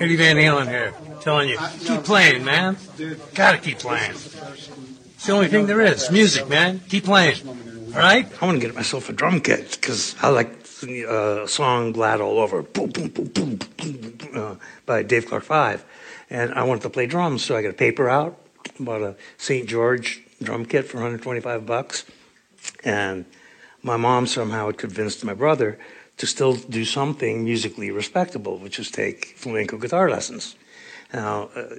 Eddie Van Halen here, telling you, keep playing, man. Gotta keep playing. It's the only thing there is. Music, man. Keep playing. All right? I want to get myself a drum kit because I like uh, a song Glad All Over boom, boom, boom, boom, boom, uh, by Dave Clark 5. And I wanted to play drums, so I got a paper out, bought a St. George drum kit for 125 bucks. And my mom somehow had convinced my brother to still do something musically respectable, which is take flamenco guitar lessons. Now, uh,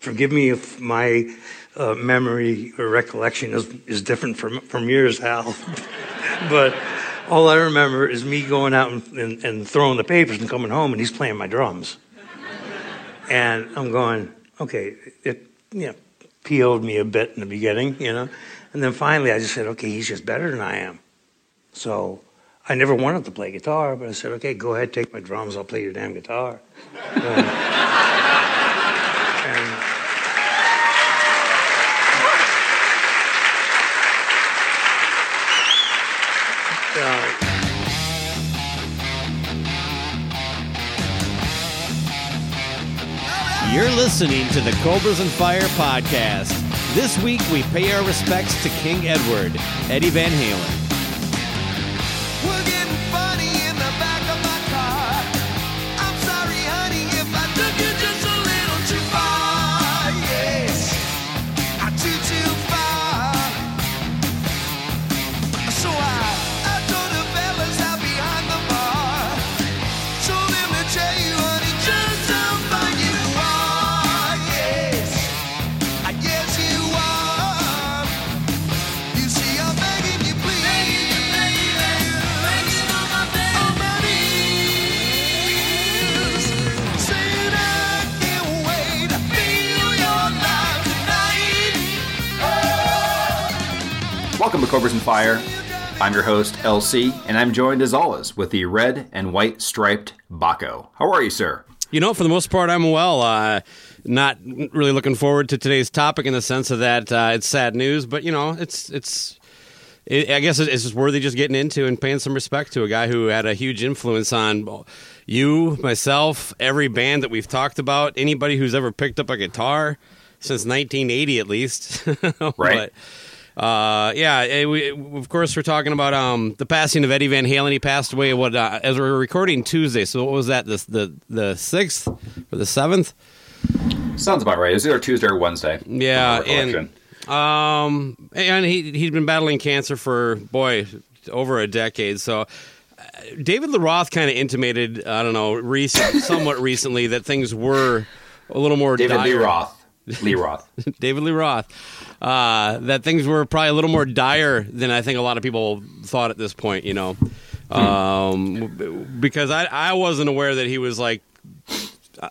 forgive me if my uh, memory or recollection is, is different from, from yours, Hal. but all I remember is me going out and, and, and, throwing the papers and coming home, and he's playing my drums. and I'm going, okay, it you know, PO'd me a bit in the beginning, you know. And then finally I just said, okay, he's just better than I am. So I never wanted to play guitar, but I said, okay, go ahead, take my drums, I'll play your damn guitar. and, uh, You're listening to the Cobras and Fire podcast. This week we pay our respects to King Edward, Eddie Van Halen. Welcome to Cobras and Fire. I'm your host, LC, and I'm joined as always with the red and white striped Baco. How are you, sir? You know, for the most part, I'm well. Uh, not really looking forward to today's topic in the sense of that uh, it's sad news, but you know, it's it's. It, I guess it's just worthy just getting into and paying some respect to a guy who had a huge influence on you, myself, every band that we've talked about, anybody who's ever picked up a guitar since 1980 at least. right. But, uh, yeah, eh, we, of course, we're talking about um, the passing of Eddie Van Halen. He passed away what uh, as we are recording Tuesday. So what was that? The the the sixth or the seventh? Sounds about right. It was either Tuesday or Wednesday. Yeah, and um, and he he's been battling cancer for boy over a decade. So. Uh, David Lee Roth kind of intimated, I don't know, recent, somewhat recently that things were a little more. David dire. Lee Roth. Lee Roth. David Lee Roth uh, that things were probably a little more dire than I think a lot of people thought at this point. You know, um, because I I wasn't aware that he was like uh,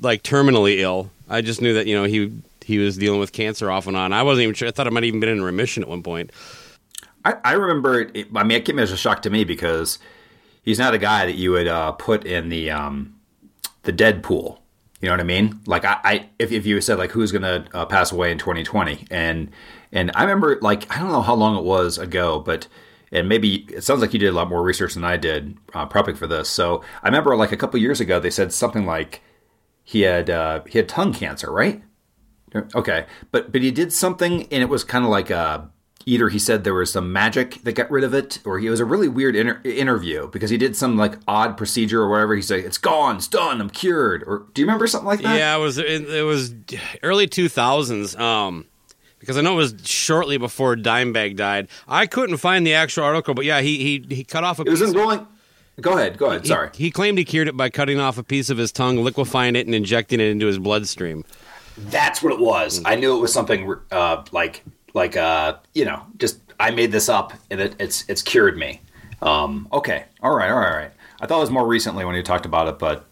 like terminally ill. I just knew that you know he he was dealing with cancer off and on. I wasn't even sure. I thought it might even been in remission at one point. I, I remember. It, I mean, it came as a shock to me because he's not a guy that you would uh, put in the um, the dead pool. You know what I mean? Like I, I if, if you said like who's gonna uh, pass away in 2020, and and I remember like I don't know how long it was ago, but and maybe it sounds like you did a lot more research than I did uh, prepping for this. So I remember like a couple years ago they said something like he had uh, he had tongue cancer, right? Okay, but but he did something and it was kind of like a either he said there was some magic that got rid of it, or he it was a really weird inter- interview because he did some like odd procedure or whatever. He said, "It's gone, it's done, I'm cured." Or do you remember something like that? Yeah, it was it, it was early two thousands. Um, because I know it was shortly before Dimebag died. I couldn't find the actual article, but yeah, he he he cut off a. It was piece in Rolling. Go ahead. Go ahead. he- Sorry. He, claimed he cured it by cutting off a piece of his tongue, liquefying it, and injecting it into his bloodstream. That's what it was. I knew it was something uh, like like uh, you know, just I made this up and it, it's it's cured me. Um, okay, all right, all right, all right. I thought it was more recently when you talked about it, but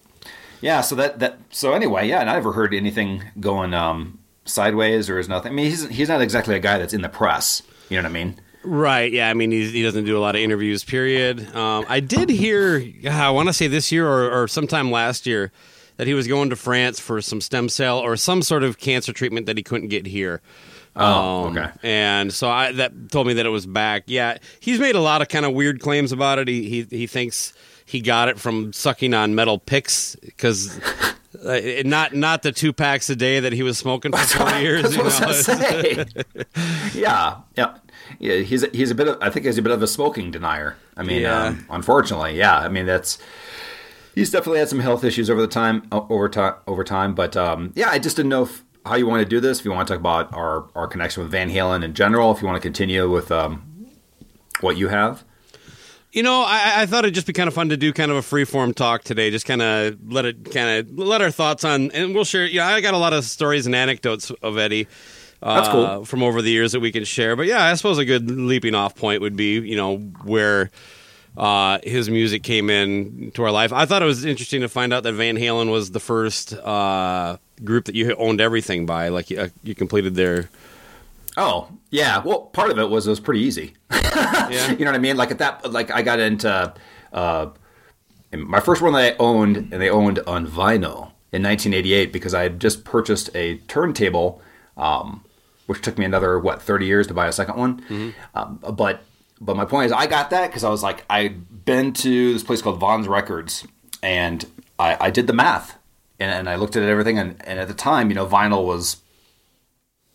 yeah. So that that so anyway, yeah. And I never heard anything going um, sideways or is nothing. I mean, he's he's not exactly a guy that's in the press. You know what I mean? Right. Yeah. I mean, he, he doesn't do a lot of interviews. Period. Um, I did hear. I want to say this year or, or sometime last year that he was going to France for some stem cell or some sort of cancer treatment that he couldn't get here. Oh, Um, okay. And so I that told me that it was back. Yeah, he's made a lot of kind of weird claims about it. He he, he thinks he got it from sucking on metal picks because. Uh, not not the two packs a day that he was smoking for forty years. You what I was know? yeah, yeah, yeah. He's a, he's a bit of I think he's a bit of a smoking denier. I mean, Yeah. um, unfortunately, yeah. I mean, that's he's definitely had some health issues over the time over time over time. But um, yeah, I just didn't know if, how you want to do this. If you want to talk about our our connection with Van Halen in general, if you want to continue with um, what you have. You know, I, I thought it'd just be kind of fun to do kind of a free form talk today. Just kind of let it kind of let our thoughts on, and we'll share. Yeah, I got a lot of stories and anecdotes of Eddie. Uh, That's cool. from over the years that we can share. But yeah, I suppose a good leaping off point would be you know where uh, his music came in to our life. I thought it was interesting to find out that Van Halen was the first uh, group that you owned everything by. Like you, uh, you completed their Oh yeah, well, part of it was it was pretty easy. yeah. you know what I mean? Like at that, like I got into uh, my first one that I owned, and they owned on vinyl in 1988 because I had just purchased a turntable, um, which took me another what 30 years to buy a second one. Um, but but my point is, I got that because I was like, I'd been to this place called Vaughn's Records, and I, I did the math, and, and I looked at everything, and, and at the time, you know, vinyl was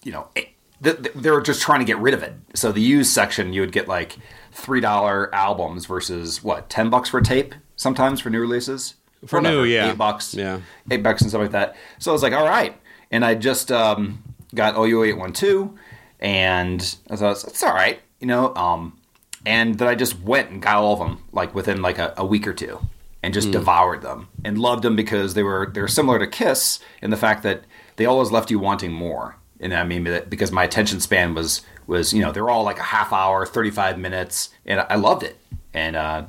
you know, it, th- th- they were just trying to get rid of it. So the used section, you would get like three dollar albums versus what ten bucks for tape sometimes for new releases. For new, yeah. eight bucks, Yeah. eight bucks and stuff like that. So I was like, all right, and I just um, got OU eight one two, and I thought it's all right, you know. Um, and then I just went and got all of them like within like a, a week or two, and just devoured them and loved them because they were they're similar to Kiss in the fact that they always left you wanting more. And I mean because my attention span was was you know they're all like a half hour, thirty five minutes, and I loved it. And uh,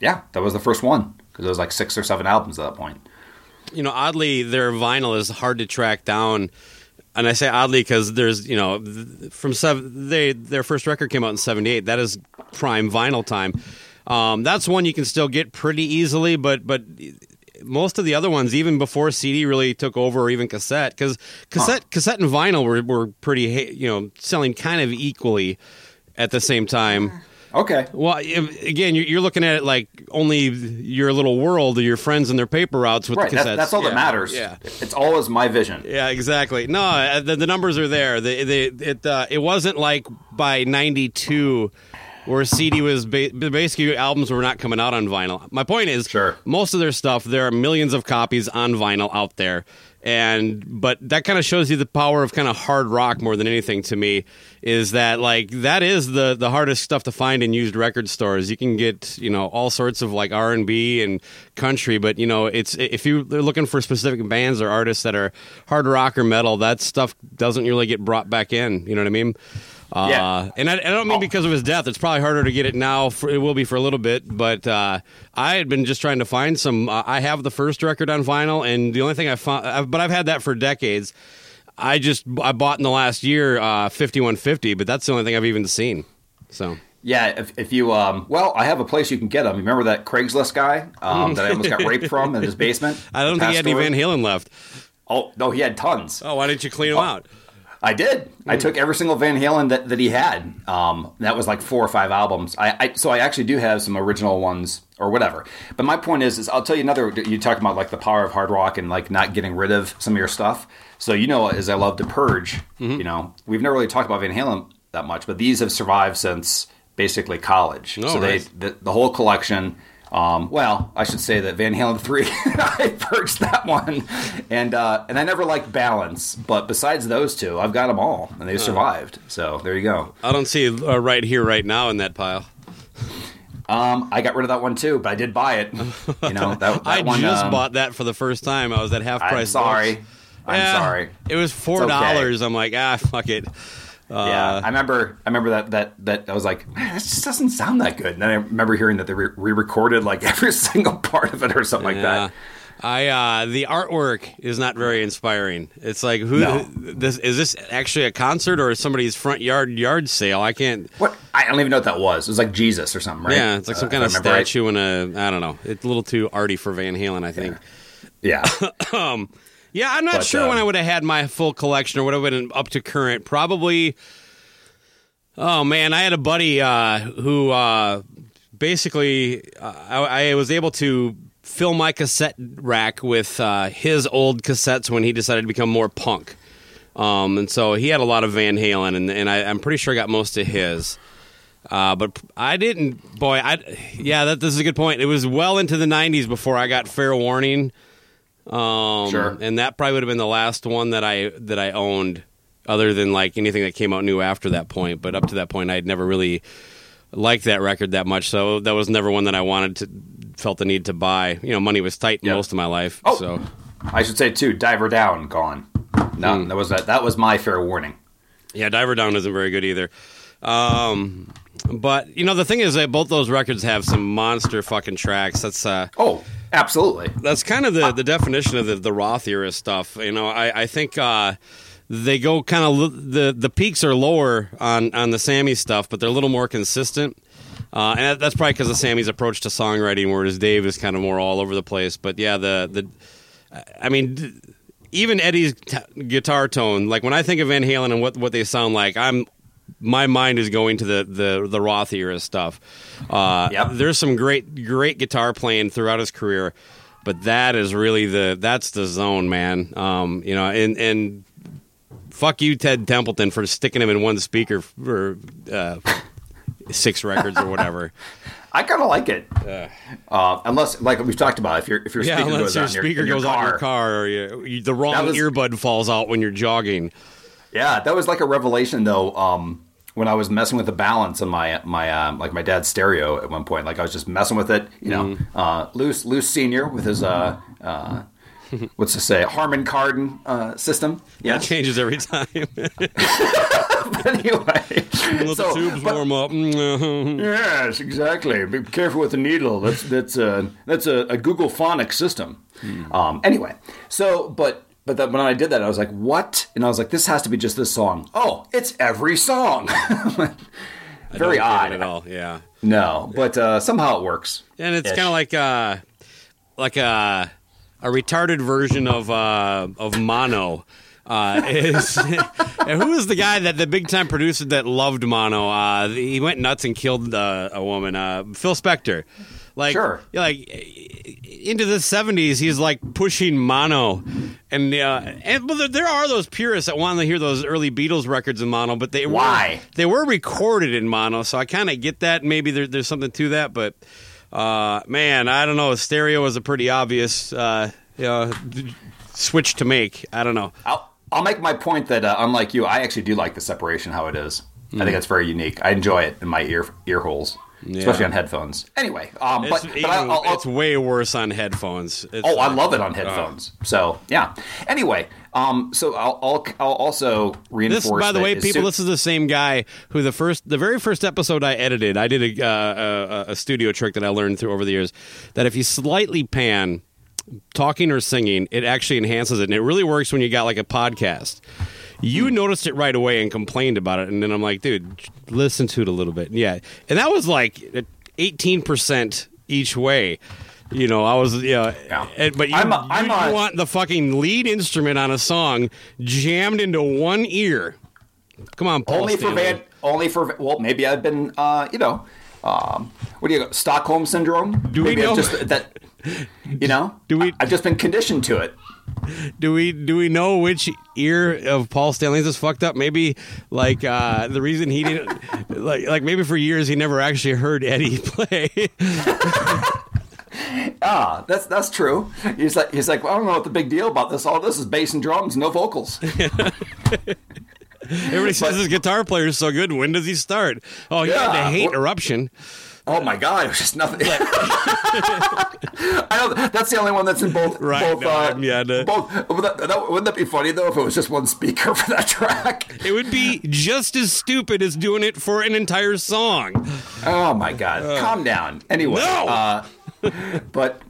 yeah, that was the first one because it was like six or seven albums at that point. you know, oddly, their vinyl is hard to track down. And I say oddly because there's, you know, from seven, they their first record came out in '78. That is prime vinyl time. Um, that's one you can still get pretty easily, but but most of the other ones, even before CD really took over, or even cassette, because cassette cassette and vinyl were were pretty, you know, selling kind of equally at the same time. Okay, Well, if- again, you're, you're looking at it like only your little world, or your friends and their paper routes with right. cassettes. that's all Yeah, that matters. Yeah. it's always my vision. Yeah, exactly. No, uh, the, the numbers are there. The, the, it uh, it wasn't like by '92 where CD was ba- basically albums were not coming out on vinyl. My point is, Sure. most of their stuff there are millions of copies on vinyl out there, and but that kind of shows you the power of kind of hard rock more than anything to me. Is that like that is the the hardest stuff to find in used record stores. You can get you know all sorts of like R and B and country, but you know it's if you're looking for specific bands or artists that are hard rock or metal, that stuff doesn't really get brought back in. You know what I mean? Uh, Yeah. And I, I don't mean because of his death. It's probably harder to get it now. For, it will be for a little bit. But uh, I had been just trying to find some. Uh, I have the first record on vinyl, and the only thing I found, I've, but I've had that for decades. I just I bought in the last year uh, 5150, but that's the only thing I've even seen. So Yeah, if, if you um, well, I have a place you can get them. Remember that Craigslist guy um, that I almost got raped from in his basement? I don't think he had any Van? Halen left. Oh no, he had tons. Oh, why didn't you clean them out? I did. I took every single Van Halen that, that he had. Um, that was like four or five albums. I, I so I actually do have some original ones or whatever. But my point is, is I'll tell you another. You talk about like the power of hard rock and like not getting rid of some of your stuff. So you know, as I love to purge. You know, we've never really talked about Van Halen that much, but these have survived since basically college. Oh, so they the, the whole collection. Um, well, I should say that Van Halen three, I purged that one, and uh, and I never liked Balance, but besides those two, I've got them all, and they've survived. So there you go. I don't see uh, right here, right now in that pile. Um, I got rid of that one too, but I did buy it. You know that, that I one. just um, bought that for the first time. I was at half I'm price. sorry. Books. I'm Yeah, sorry. It was four dollars. I'm like, ah, fuck it. Uh, yeah, I remember. I remember that that that I was like, man, this just doesn't sound that good. And then I remember hearing that they re- re-recorded like every single part of it or something like that. I uh, the artwork is not very inspiring. It's like who No. this is this actually a concert or somebody's front yard yard sale? I can't. What? I don't even know what that was. It was like Jesus or something, right? Yeah, it's like some Uh, kind of right. statue and a I don't know. It's a little too arty for Van Halen, I think. Yeah. Yeah, I'm not But, sure when um, I would have had my full collection or would have been up to current. Probably. Oh man, I had a buddy uh, who uh, basically uh, I, I was able to fill my cassette rack with uh, his old cassettes when he decided to become more punk. Um, and so he had a lot of Van Halen, and, and I, I'm pretty sure I got most of his. Uh, but I didn't. Boy, I yeah, that this is a good point. It was well into the '90s before I got Fair Warning. Um, Sure. And that probably would have been the last one that I that I owned, other than like anything that came out new after that point. But up to that point, I'd never really liked that record that much. So that was never one that I wanted to felt the need to buy. You know, money was tight Yep. most of my life. Oh. So I should say too. Diver down, gone. No, Hmm. that was that. That was my fair warning. yeah, Diver Down isn't very good either. Um, but you know, the thing is that both those records have some monster fucking tracks. That's uh, Oh, absolutely. that's kind of the, the definition of the, the era stuff. You know, I, I think uh, they go kind of the the peaks are lower on on the Sammy stuff, but they're a little more consistent. Uh, and that's probably because of Sammy's approach to songwriting, whereas Dave is kind of more all over the place. But yeah, the the I mean, even Eddie's t- guitar tone, like when I think of Van Halen and what what they sound like, I'm my mind is going to the the the Roth era stuff. Uh, Yep. There's some great great guitar playing throughout his career, but that is really the that's the zone, man. Um, you know, and and fuck you, Ted Templeman, for sticking him in one speaker for uh, six records or whatever. I kind of like it. Uh, unless, like we've talked about, if your if your speaker goes your your, speaker your goes car, out in your car, or you, you, the wrong was- earbud falls out when you're jogging. Yeah, that was like a revelation though. Um, when I was messing with the balance on my my um, like my dad's stereo at one point, like I was just messing with it, you know, Mm-hmm. uh, loose loose senior with his uh, uh, what's to say Harman Kardon uh, system. That Yeah, changes every time. but anyway, Let so, the tubes but- warm up. Yes, exactly. Be careful with the needle. That's that's a that's a, a Google Phonics system. Um, anyway, so but but that, when I did that, I was like, "What?" And I was like, "This has to be just this song." Oh, it's every song. Very Don't odd. at all. Yeah, No, but uh, somehow it works. and it's kind of like uh, like a a retarded version of uh, of mono. Uh, is and who was the guy that the big time producer that loved mono? Uh, he went nuts and killed uh, a woman. Uh, Phil Spector. Like, Sure. like into the seventies, he's like pushing mono, and uh, and well, there, there are those purists that want to hear those early Beatles records in mono, but they Why? were they were recorded in mono, so I kind of get that. Maybe there, there's something to that, but uh, man, I don't know. Stereo was a pretty obvious uh, you know, switch to make. I don't know. I'll, I'll make my point that uh, unlike you, I actually do like the separation how it is. I think it's very unique. I enjoy it in my ear ear holes, especially on headphones. Anyway, um, It's, but, but even- I'll, I'll, it's way worse on headphones. It's Oh, I love it on headphones. So yeah. Anyway, um, so I'll, I'll, I'll also reinforce. This, by the way, people, soon- this is the same guy who the first, the very first episode I edited, I did a, uh, a, a studio trick that I learned through over the years that if you slightly pan talking or singing, it actually enhances it, and it really works when you got like a podcast. You noticed it right away and complained about it, and then I'm like, dude, listen to it a little bit. Yeah, and that was like 18 percent each way. You know, I was yeah, Yeah. and- but you, I'm a- I'm you, a- want the fucking lead instrument on a song jammed into one ear. Come on, Paul only for band, only for well, maybe I've been, uh, you know, um, what do you got? Stockholm syndrome? Do Maybe I've know- just that? You know, Do we- I've just been conditioned to it. Do we do we know which ear of Paul Stanley's is fucked up? Maybe like uh, the reason he didn't like like maybe for years he never actually heard Eddie play. Ah, that's that's true. He's like he's like, well, I don't know what the big deal about this. All this is bass and drums, no vocals. Everybody says his guitar player is so good. When does he start? Oh, he had Yeah, to hate eruption. Oh my god, it was just nothing. I know that's the only one that's in both. Right, Both. no, uh, yeah, the- both. Would that, that- wouldn't that be funny though if it was just one speaker for that track? It would be just as stupid as doing it for an entire song. Oh my god, calm down. Anyway, No! uh, but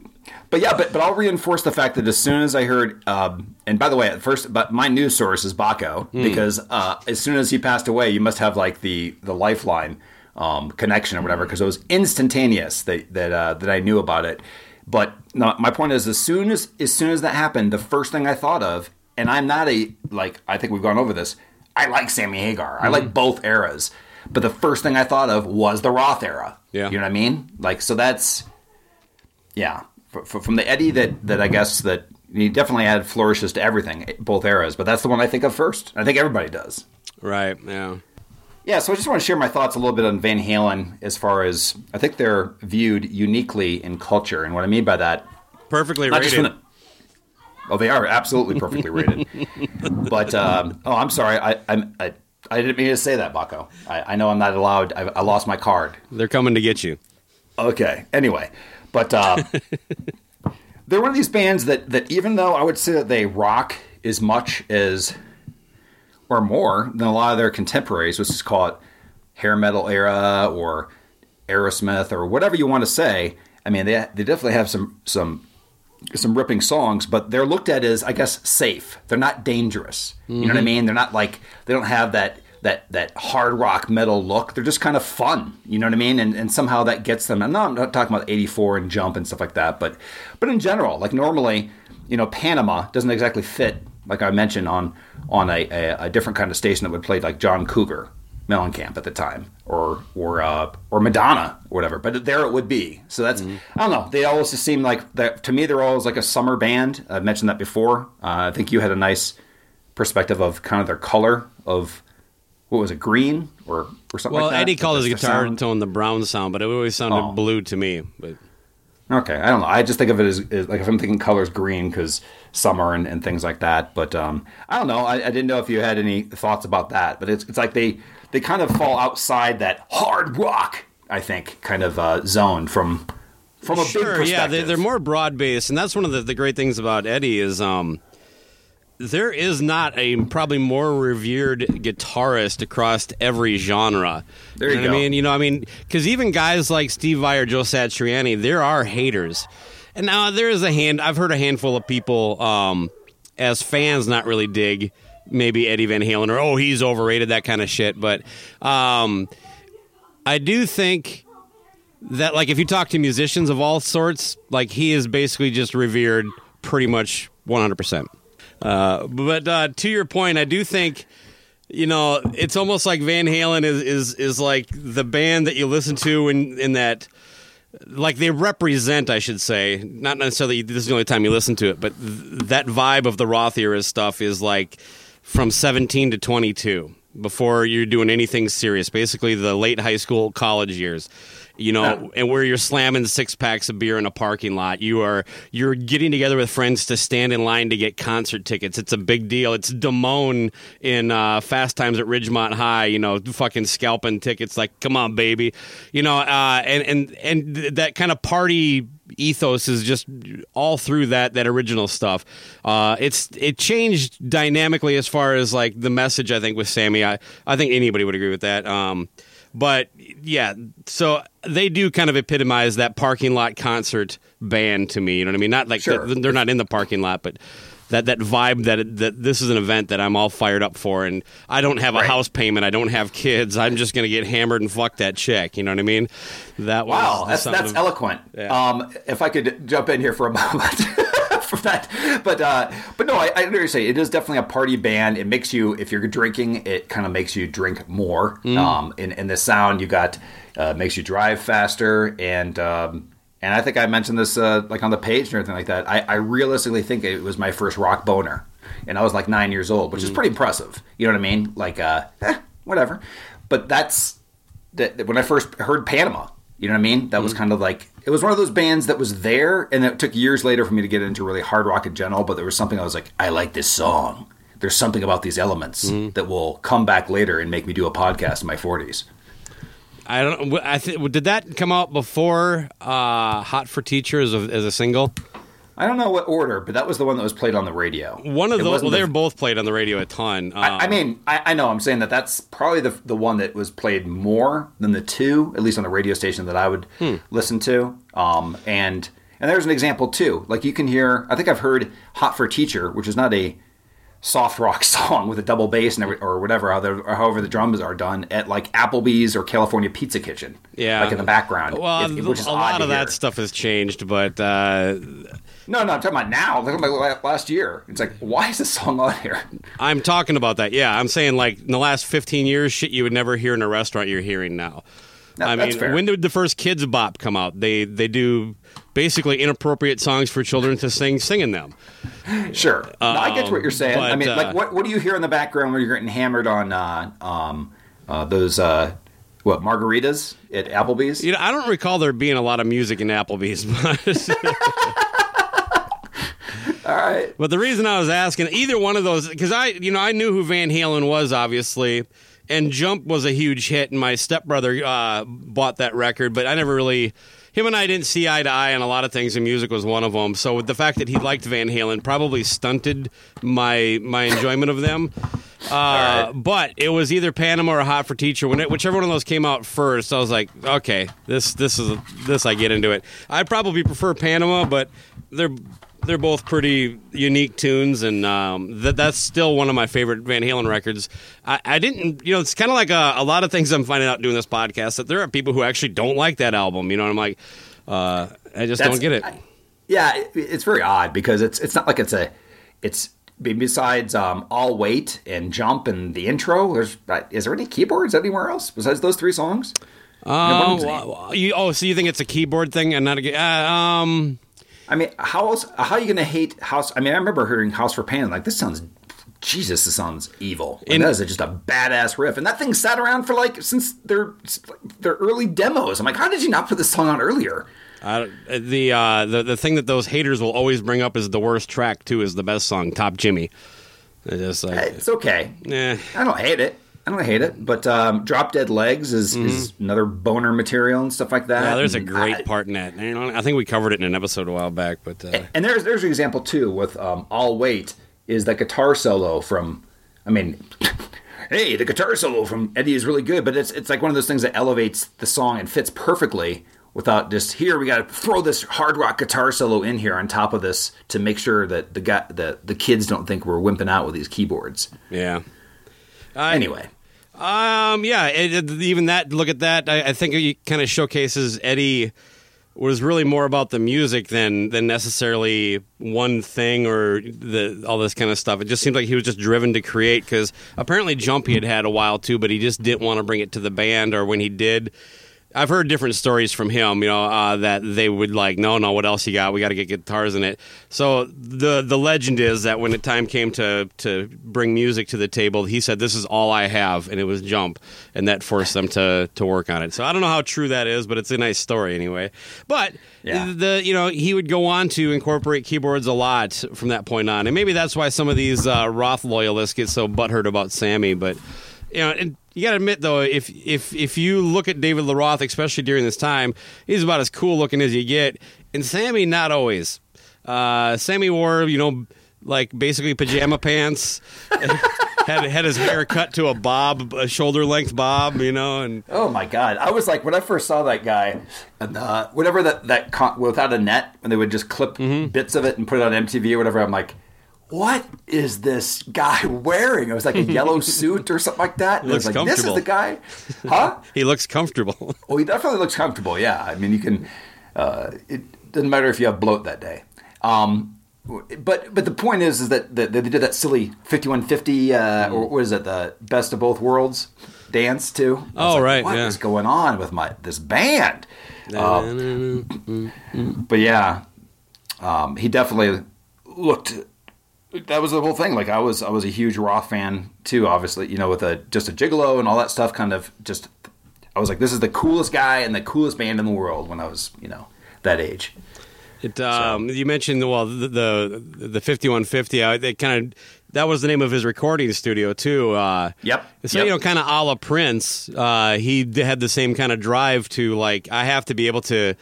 but yeah, but but I'll reinforce the fact that as soon as I heard, um, and by the way, at first, but my news source is Baco because uh, as soon as he passed away, you must have like the the lifeline um, connection or whatever because it was instantaneous that that uh, that I knew about it. But no, my point is, as soon as as soon as that happened, the first thing I thought of, and I'm not a like I think we've gone over this. I like Sammy Hagar. I like both eras. But the first thing I thought of was the Roth era. Yeah. You know what I mean? Like, so that's, yeah. From the Eddie that, that I guess that he definitely had flourishes to everything, both eras, but that's the one I think of first. I think everybody does. Right. Yeah. Yeah, so I just want to share my thoughts a little bit on Van Halen as far as I think they're viewed uniquely in culture. And what I mean by that, Perfectly rated. the, Oh, they are absolutely perfectly rated. but um, oh, I'm sorry, I, I'm, I I didn't mean to say that, Baco. I, I know I'm not allowed. I, I lost my card. They're coming to get you. Okay. Anyway, but uh, they're one of these bands that that even though I would say that they rock as much as or more than a lot of their contemporaries, let's just call it hair metal era or Aerosmith or whatever you want to say. I mean, they they definitely have some some some ripping songs, but they're looked at as I guess safe. They're not dangerous. You know what I mean? They're not like they don't have that that that hard rock metal look. They're just kind of fun. You know what I mean? And and somehow that gets them. And no, I'm not talking about '84 and Jump and stuff like that, but but in general, like normally, you know, Panama doesn't exactly fit. Like I mentioned on on a, a, a different kind of station that would play like John Cougar. Mellencamp at the time, or or uh, or Madonna, or whatever. But there it would be. So that's I don't know. They always just seem like that to me. They're always like a summer band. I've mentioned that before. Uh, I think you had a nice perspective of kind of their color of what was it, green or or something. Well, like that? Eddie called his guitar sound. tone the brown sound, but it always sounded Oh. blue to me. But Okay, I don't know. I just think of it as, as like if I'm thinking colors green because summer and, and things like that. But um, I don't know. I, I didn't know if you had any thoughts about that. But it's it's like they they kind of fall outside that hard rock. I think kind of uh, zone from from a big sure, perspective. yeah, they, they're more broad based, and that's one of the, the great things about Eddie is um, there is not a probably more revered guitarist across every genre. There you know go. I mean, you know, I mean, because even guys like Steve Vai or Joe Satriani, there are haters, and now there is a hand. I've heard a handful of people um, as fans not really dig maybe Eddie Van Halen or oh he's overrated that kind of shit, but um, I do think that like if you talk to musicians of all sorts, like he is basically just revered pretty much 100%. Uh, but uh, to your point, I do think you know it's almost like Van Halen is is is like the band that you listen to in in that like they represent, I should say, not necessarily this is the only time you listen to it, but th- that vibe of the Roth era stuff is like from 17 to 22 before you're doing anything serious. Basically, the late high school, college years. You know, and where you're slamming six packs of beer in a parking lot, you are you're getting together with friends to stand in line to get concert tickets. It's a big deal. It's Damone in uh, Fast Times at Ridgemont High. You know, fucking scalping tickets. Like, come on, baby. You know, uh, and and and th- that kind of party ethos is just all through that that original stuff. Uh, it's it changed dynamically as far as like the message. I think with Sammy, I I think anybody would agree with that. Um, but yeah, so they do kind of epitomize that parking lot concert band to me. You know what I mean? Not like Sure. they're not in the parking lot, but. That, that vibe that that this is an event that I'm all fired up for, and I don't have a Right. house payment, I don't have kids, I'm just gonna get hammered and fuck that chick. You know what I mean? That was Wow, that's that's of- eloquent. Yeah. Um, if I could jump in here for a moment, from that. But uh, but no, I, I. Say it is definitely a party band. It makes you, if you're drinking, it kind of makes you drink more. Mm. Um, in in the sound, you got uh, makes you drive faster, and um, and I think I mentioned this uh, like on the page and everything like that. I, I realistically think it was my first rock boner, and I was like nine years old, which is pretty impressive. You know what I mean? Like, uh, eh, whatever. But that's that that when I first heard Panama. You know what I mean? That was kind of like it was one of those bands that was there, and it took years later for me to get into really hard rock in general. But there was something I was like, I like this song. There's something about these elements that will come back later and make me do a podcast in my 40s. I don't. I think did that come out before uh, "Hot for Teacher" as a, as a single? I don't know what order, but that was the one that was played on the radio. One of It those. Well, they the- were both played on the radio a ton. I, I Um, mean, I, I know. I'm saying that that's probably the the one that was played more than the two, at least on the radio station that I would Hmm. listen to. Um, and and there's an example too. Like you can hear. I think I've heard "Hot for Teacher," which is not a soft rock song with a double bass and every, or whatever, or however the drums are done at like Applebee's or California Pizza Kitchen. yeah, like in the background. Well, It- it- which is a lot of that stuff has changed, but uh, No, no, I'm talking about now. Look at my last year. It's like, why is this song on here? I'm talking about that. Yeah, I'm saying like in the last 15 years, shit you would never hear in a restaurant you're hearing now. No, I that's mean, fair. when did the first Kidz Bop come out? They they do basically inappropriate songs for children to sing, singing them. Sure. no, I get what you're saying. I mean, uh, like, what what do you hear in the background when you're getting hammered on uh, um, uh, those uh, what margaritas at Applebee's? You know, I don't recall there being a lot of music in Applebee's, but All right. But the reason I was asking either one of those because I, you know, I knew who Van Halen was obviously, and Jump was a huge hit, and my stepbrother uh, bought that record, but I never really. Him and I didn't see eye to eye on a lot of things, and music was one of them. So the fact that he liked Van Halen probably stunted my my enjoyment of them. Uh, But it was either Panama or Hot for Teacher. When it, whichever one of those came out first, I was like, okay, this this is this I get into it. I probably prefer Panama, but they're they're both pretty unique tunes, and um, that that's still one of my favorite Van Halen records. I, I didn't, you know, it's kind of like a, a lot of things I'm finding out doing this podcast that there are people who actually don't like that album. You know, and I'm like, uh, I just That's- don't get it. I- yeah, it, it's very odd because it's it's not like it's a it's besides um, all weight and jump and the intro. There's uh, is there any keyboards anywhere else besides those three songs? Oh, one was well, you, oh, so you think it's a keyboard thing and not a? Uh, um, I mean, how else? How are you going to hate House? I mean, I remember hearing House for Pain. Like this sounds, Jesus, this sounds evil. In- that is just a badass riff, and that thing sat around for like since their their early demos. I'm like, how did you not put this song on earlier? I don't- the uh, the the thing that those haters will always bring up is the worst track too is the best song, Top Jimmy. It's just like, It's okay. eh. I don't hate it. I don't hate it. But um, Drop Dead Legs is, is another boner material and stuff like that. Mm-hmm. Yeah, there's a great I- part in that. I think we covered it in an episode a while back, but uh, And there's there's an example too with um, I'll Wait is that guitar solo from. I mean, hey, the guitar solo from Eddie is really good, but it's it's like one of those things that elevates the song and fits perfectly without just here we got to throw this hard rock guitar solo in here on top of this to make sure that the guy the the kids don't think we're wimping out with these keyboards. yeah. Anyway, Um, yeah, it, it- even that. Look at that. I, I think it kind of showcases Eddie was really more about the music than than necessarily one thing or the all this kind of stuff. It just seemed like he was just driven to create because apparently Jump he had had a while too, but he just didn't want to bring it to the band. Or when he did, I've heard different stories from him. You know uh, that they would like, no, no, what else you got? We got to get guitars in it. So the the legend is that when the time came to to bring music to the table, he said, "This is all I have," and it was Jump, and that forced them to to work on it. So I don't know how true that is, but it's a nice story anyway. But Yeah. the you know he would go on to incorporate keyboards a lot from that point on, and maybe that's why some of these uh, Roth loyalists get so butthurt about Sammy. But you know, and you got to admit though, if if if you look at David Lee Roth, especially during this time, he's about as cool looking as you get, and Sammy not always. Uh, Sammy wore you know like basically pajama pants. had had his hair cut to a bob, a shoulder length bob, you know, and Oh my god! I was like, when I first saw that guy, and uh, whatever that that con- without a net, and they would just clip Mm-hmm. bits of it and put it on MTV or whatever, I'm like, what is this guy wearing? It was like a yellow suit or something like that. And I Looks like, this is the guy, huh? he looks comfortable. Well, he definitely looks comfortable. Yeah, I mean, you can. Uh, it doesn't matter if you have bloat that day. Um, but but the point is is that, that they did that silly 5150 uh, or what is it the best of both worlds dance too. Oh, like, right, What yeah. is going on with my this band? Um, but yeah, um, he definitely looked. That was the whole thing. Like I was, I was a huge Roth fan too. Obviously, you know, with a just a gigolo and all that stuff. Kind of just, I was like, this is the coolest guy and the coolest band in the world when I was, you know, that age. It, um, You mentioned well the, the fifty one fifty. It kind of that was the name of his recording studio too. Uh, Yep. So Yep. you know, kind of a la Prince, uh, he had the same kind of drive to like I have to be able to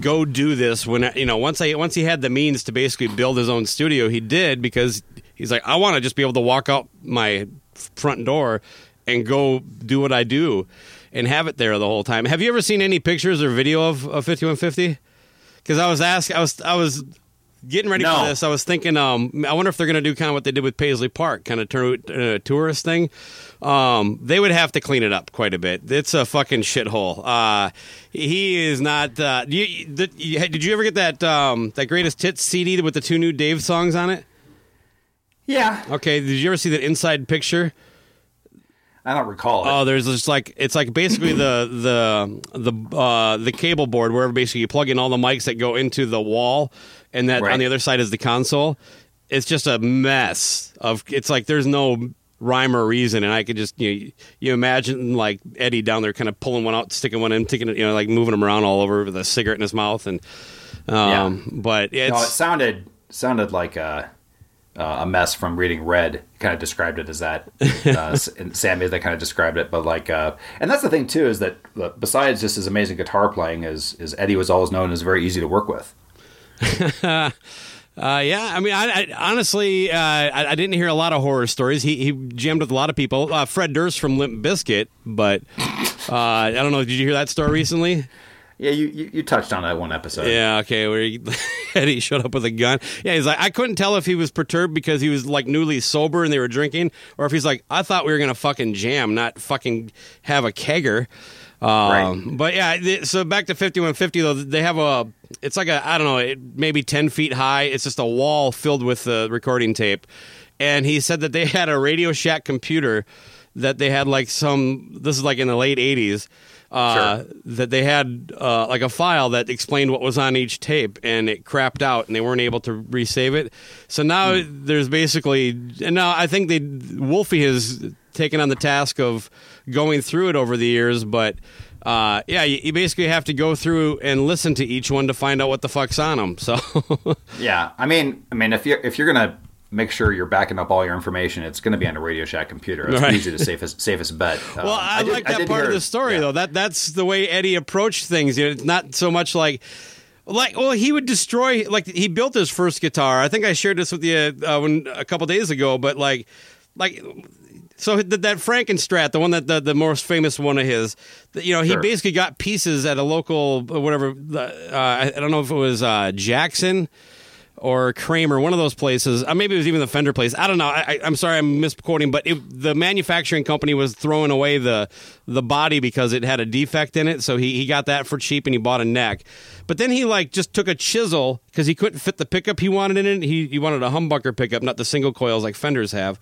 go do this when you know once I once he had the means to basically build his own studio, he did because he's like I want to just be able to walk out my front door and go do what I do and have it there the whole time. Have you ever seen any pictures or video of, of fifty one fifty? Because I was asking, I was I was getting ready No. for this. I was thinking, um, I wonder if they're going to do kind of what they did with Paisley Park, kind of turn it uh, tourist thing. Um, they would have to clean it up quite a bit. It's a fucking shithole. Uh, he is not. Uh, you, the, you, did you ever get that um, that greatest hits CD with the two new Dave songs on it? Yeah, Okay, did you ever see that inside picture? I don't recall it. Oh, there's just like it's like basically the the the uh, the cable board where basically you plug in all the mics that go into the wall, and that Right. on the other side is the console. It's just a mess of. It's like there's no rhyme or reason, and I could just you know, you imagine like Eddie down there kind of pulling one out, sticking one in, taking it, you know, like moving them around all over with a cigarette in his mouth, and um, but it's no, it sounded sounded like a uh, a mess from reading Red. Kind of described it as that. Uh, and Sammy that kind of described it, but like, uh, and that's the thing too is that uh, besides just his amazing guitar playing, is is Eddie was always known as very easy to work with. Uh, yeah, I mean, I, I honestly, uh, I, I didn't hear a lot of horror stories. He he jammed with a lot of people. Uh, Fred Durst from Limp Bizkit, but uh, I don't know. Did you hear that story recently? Yeah, you, you, you touched on that one episode. Yeah, okay. Where he, Eddie showed up with a gun. Yeah, he's like, I couldn't tell if he was perturbed because he was like newly sober and they were drinking, or if he's like, I thought we were gonna fucking jam, not fucking have a kegger. Um, Right. But yeah, th- so back to fifty one fifty though, they have a. It's like a I don't know, it, maybe ten feet high. It's just a wall filled with uh, recording tape, and he said that they had a Radio Shack computer that they had like some. This is like in the late eighties. Uh, That they had uh, like a file that explained what was on each tape, and it crapped out, and they weren't able to resave it. So now there's basically, and now I think they Wolfie has taken on the task of going through it over the years, but uh, yeah, you, you basically have to go through and listen to each one to find out what the fuck's on them. So Yeah, I mean, I mean, if you're if you're gonna make sure you're backing up all your information, it's going to be on a Radio Shack computer. It's Right. usually the safest safest bet. Um, Well, I, did- like that did part of the story yeah. though. That that's the way Eddie approached things. You know, it's not so much like like well, he would destroy like he built his first guitar. I think I shared this with you uh, when a couple days ago, but like like so that, that Frankenstrat, the one that the, the most famous one of his, you know, he Sure. basically got pieces at a local whatever. Uh, I don't know if it was uh, Jackson or Kramer, one of those places. Uh, maybe it was even the Fender place. I don't know. I, I'm sorry, I'm misquoting, but it, the manufacturing company was throwing away the the body because it had a defect in it. So he, he got that for cheap and he bought a neck. But then he like just took a chisel because he couldn't fit the pickup he wanted in it. He he wanted a humbucker pickup, not the single coils like Fenders have.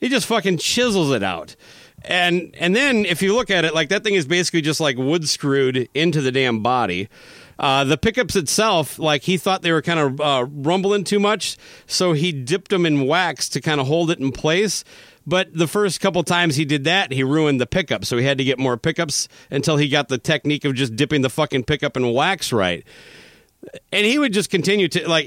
He just fucking chisels it out. And and then if you look at it, like that thing is basically just like wood screwed into the damn body. Uh, the pickups itself, like he thought they were kind of uh, rumbling too much, so he dipped them in wax to kind of hold it in place. But the first couple times he did that, he ruined the pickup, so he had to get more pickups until he got the technique of just dipping the fucking pickup in wax right and he would just continue to like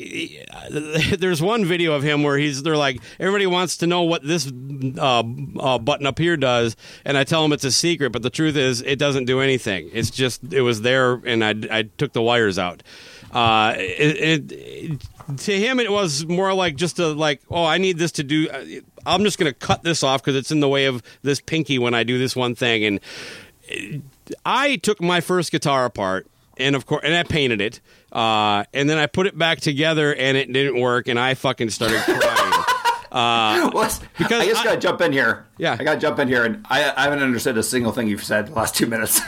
there's one video of him where he's they're like everybody wants to know what this uh, uh, button up here does and i tell him it's a secret but the truth is it doesn't do anything. It's just it was there and i, I took the wires out. Uh, it, it, to him it was more like just a like oh i need this to do i'm just going to cut this off because it's in the way of this pinky when i do this one thing and I took my first guitar apart, and of course, and I painted it, uh, and then I put it back together, and it didn't work, and I fucking started crying. Uh, Well, Because I just I- got to jump in here. Yeah. I got to jump in here, and I, I haven't understood a single thing you've said the last two minutes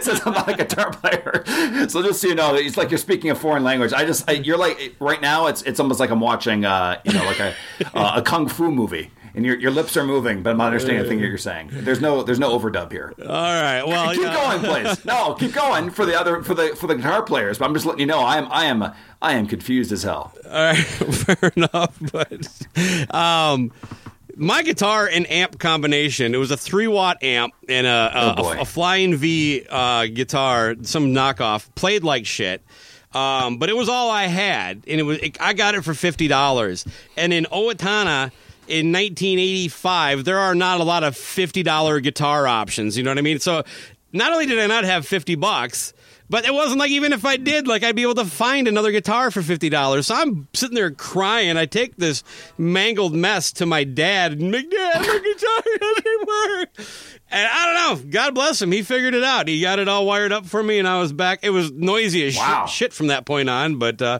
since I'm not a guitar player. So just so you know, it's like you're speaking a foreign language. I just I, you're like right now. It's it's almost like I'm watching uh, you know like a uh, a kung fu movie, and your your lips are moving, but I'm not understanding a thing that you're saying. There's no there's no overdub here. all right. Well, keep yeah. going, please. No, keep going for the other for the for the guitar players. But I'm just letting you know, I am I am I am confused as hell. All right, fair enough. But um, my guitar and amp combination, it was a three watt amp and a, a, Oh, boy. a, Flying V uh, guitar, some knockoff, played like shit. Um, but it was all I had, and it was it, I got it for fifty dollars. And in Owatonna in 1985, there are not a lot of fifty dollar guitar options. You know what I mean? So not only did I not have fifty bucks. But it wasn't like even if I did, like I'd be able to find another guitar for fifty dollars. So I'm sitting there crying. I take this mangled mess to my dad and like, Dad, my guitar doesn't work. And I don't know. God bless him. He figured it out. He got it all wired up for me, and I was back. It was noisy as Wow. shit, shit from that point on. But uh,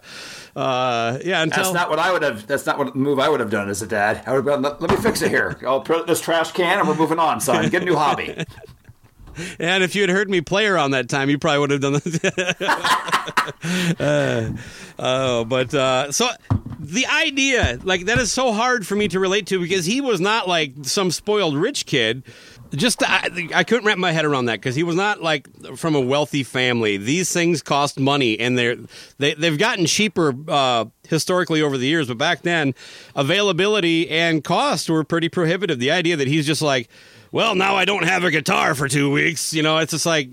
uh, yeah, until That's not what I would have. That's not what the move I would have done as a dad. I would have gone. Let, let me fix it here. I'll put this trash can, and we're moving on, son. Get a new hobby. And if you had heard me play around that time, you probably would have done that. uh, oh, but uh, so the idea, like that, is so hard for me to relate to because he was not like some spoiled rich kid. Just I, I couldn't wrap my head around that because he was not like from a wealthy family. These things cost money, and they're they they've gotten cheaper uh, historically over the years. But back then, availability and cost were pretty prohibitive. The idea that he's just like, well, now I don't have a guitar for two weeks. You know, it's just like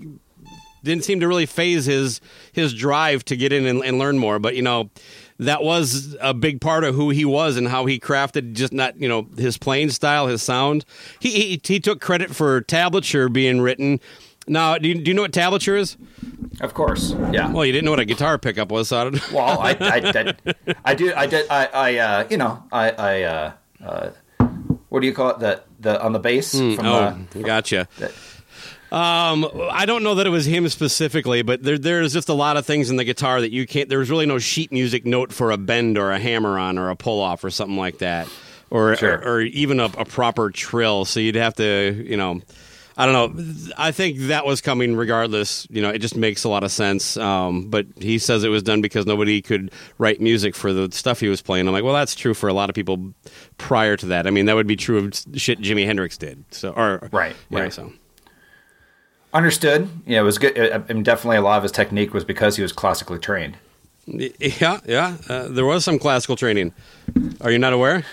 didn't seem to really faze his his drive to get in and, and learn more. But you know, that was a big part of who he was and how he crafted just not you know his playing style, his sound. He he, he took credit for tablature being written. Now, do you, do you know what tablature is? Of course. Yeah. Well, you didn't know what a guitar pickup was, so I don't. Well, I, I, I, I do, I did, I, I, uh, you know, I, I, uh, uh, what do you call it? The, the on the bass from Oh, the, gotcha. the- Um, I don't know that it was him specifically, but there there's just a lot of things in the guitar that you can't. There's really no sheet music note for a bend or a hammer on or a pull off or something like that, or Sure. or, or even a, a proper trill. So you'd have to, you know. I don't know. I think that was coming regardless. You know, it just makes a lot of sense. Um, but he says it was done because nobody could write music for the stuff he was playing. I'm like, well, that's true for a lot of people prior to that. I mean, that would be true of shit Jimi Hendrix did. So, or Right, yeah. right. So. understood. Yeah, it was good. I mean, definitely a lot of his technique was because he was classically trained. Yeah, yeah. Uh, there was some classical training. Are you not aware?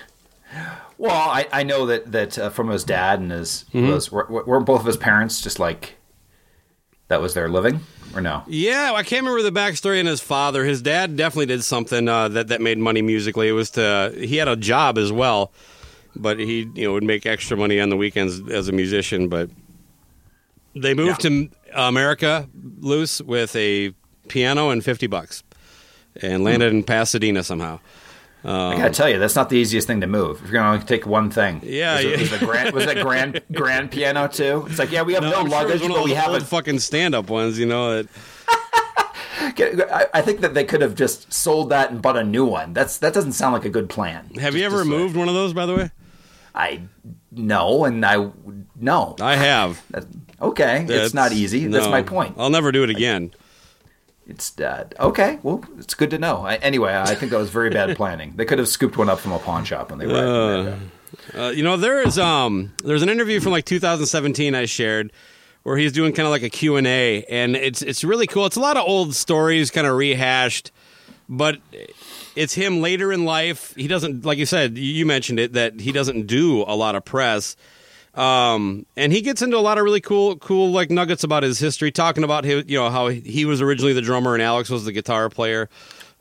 Well, I, I know that that uh, from his dad and his Mm-hmm. were, weren't both of his parents just like that was their living or no? Yeah, I can't remember the backstory on his father. His dad definitely did something uh, that that made money musically. It was to he had a job as well, but he you know would make extra money on the weekends as a musician. But they moved to America loose with a piano and fifty bucks, and landed in Pasadena somehow. I gotta um, tell you, that's not the easiest thing to move. If you're gonna only take one thing, Yeah, was it, was, it grand, was it grand grand piano too? It's like yeah, we have no, sure it luggage, one but we have a fucking stand up ones, you know. That, I, think that they could have just sold that and bought a new one. That's that doesn't sound like a good plan. have you ever moved one of those, by the way? I no, and I no. I have. That- okay, it's not easy. That's my point. I'll never do it again. It's uh, okay. Well, it's good to know. I, anyway, I think that was very bad planning. They could have scooped one up from a pawn shop when they were. Uh, you know, there is um, there's an interview from like 2017 I shared where he's doing kind of like a Q and A, and it's it's really cool. It's a lot of old stories, kind of rehashed, but it's him later in life. He doesn't, like you said, you mentioned it that he doesn't do a lot of press. Um, and he gets into a lot of really cool, cool like nuggets about his history, talking about his, you know, how he was originally the drummer and Alex was the guitar player,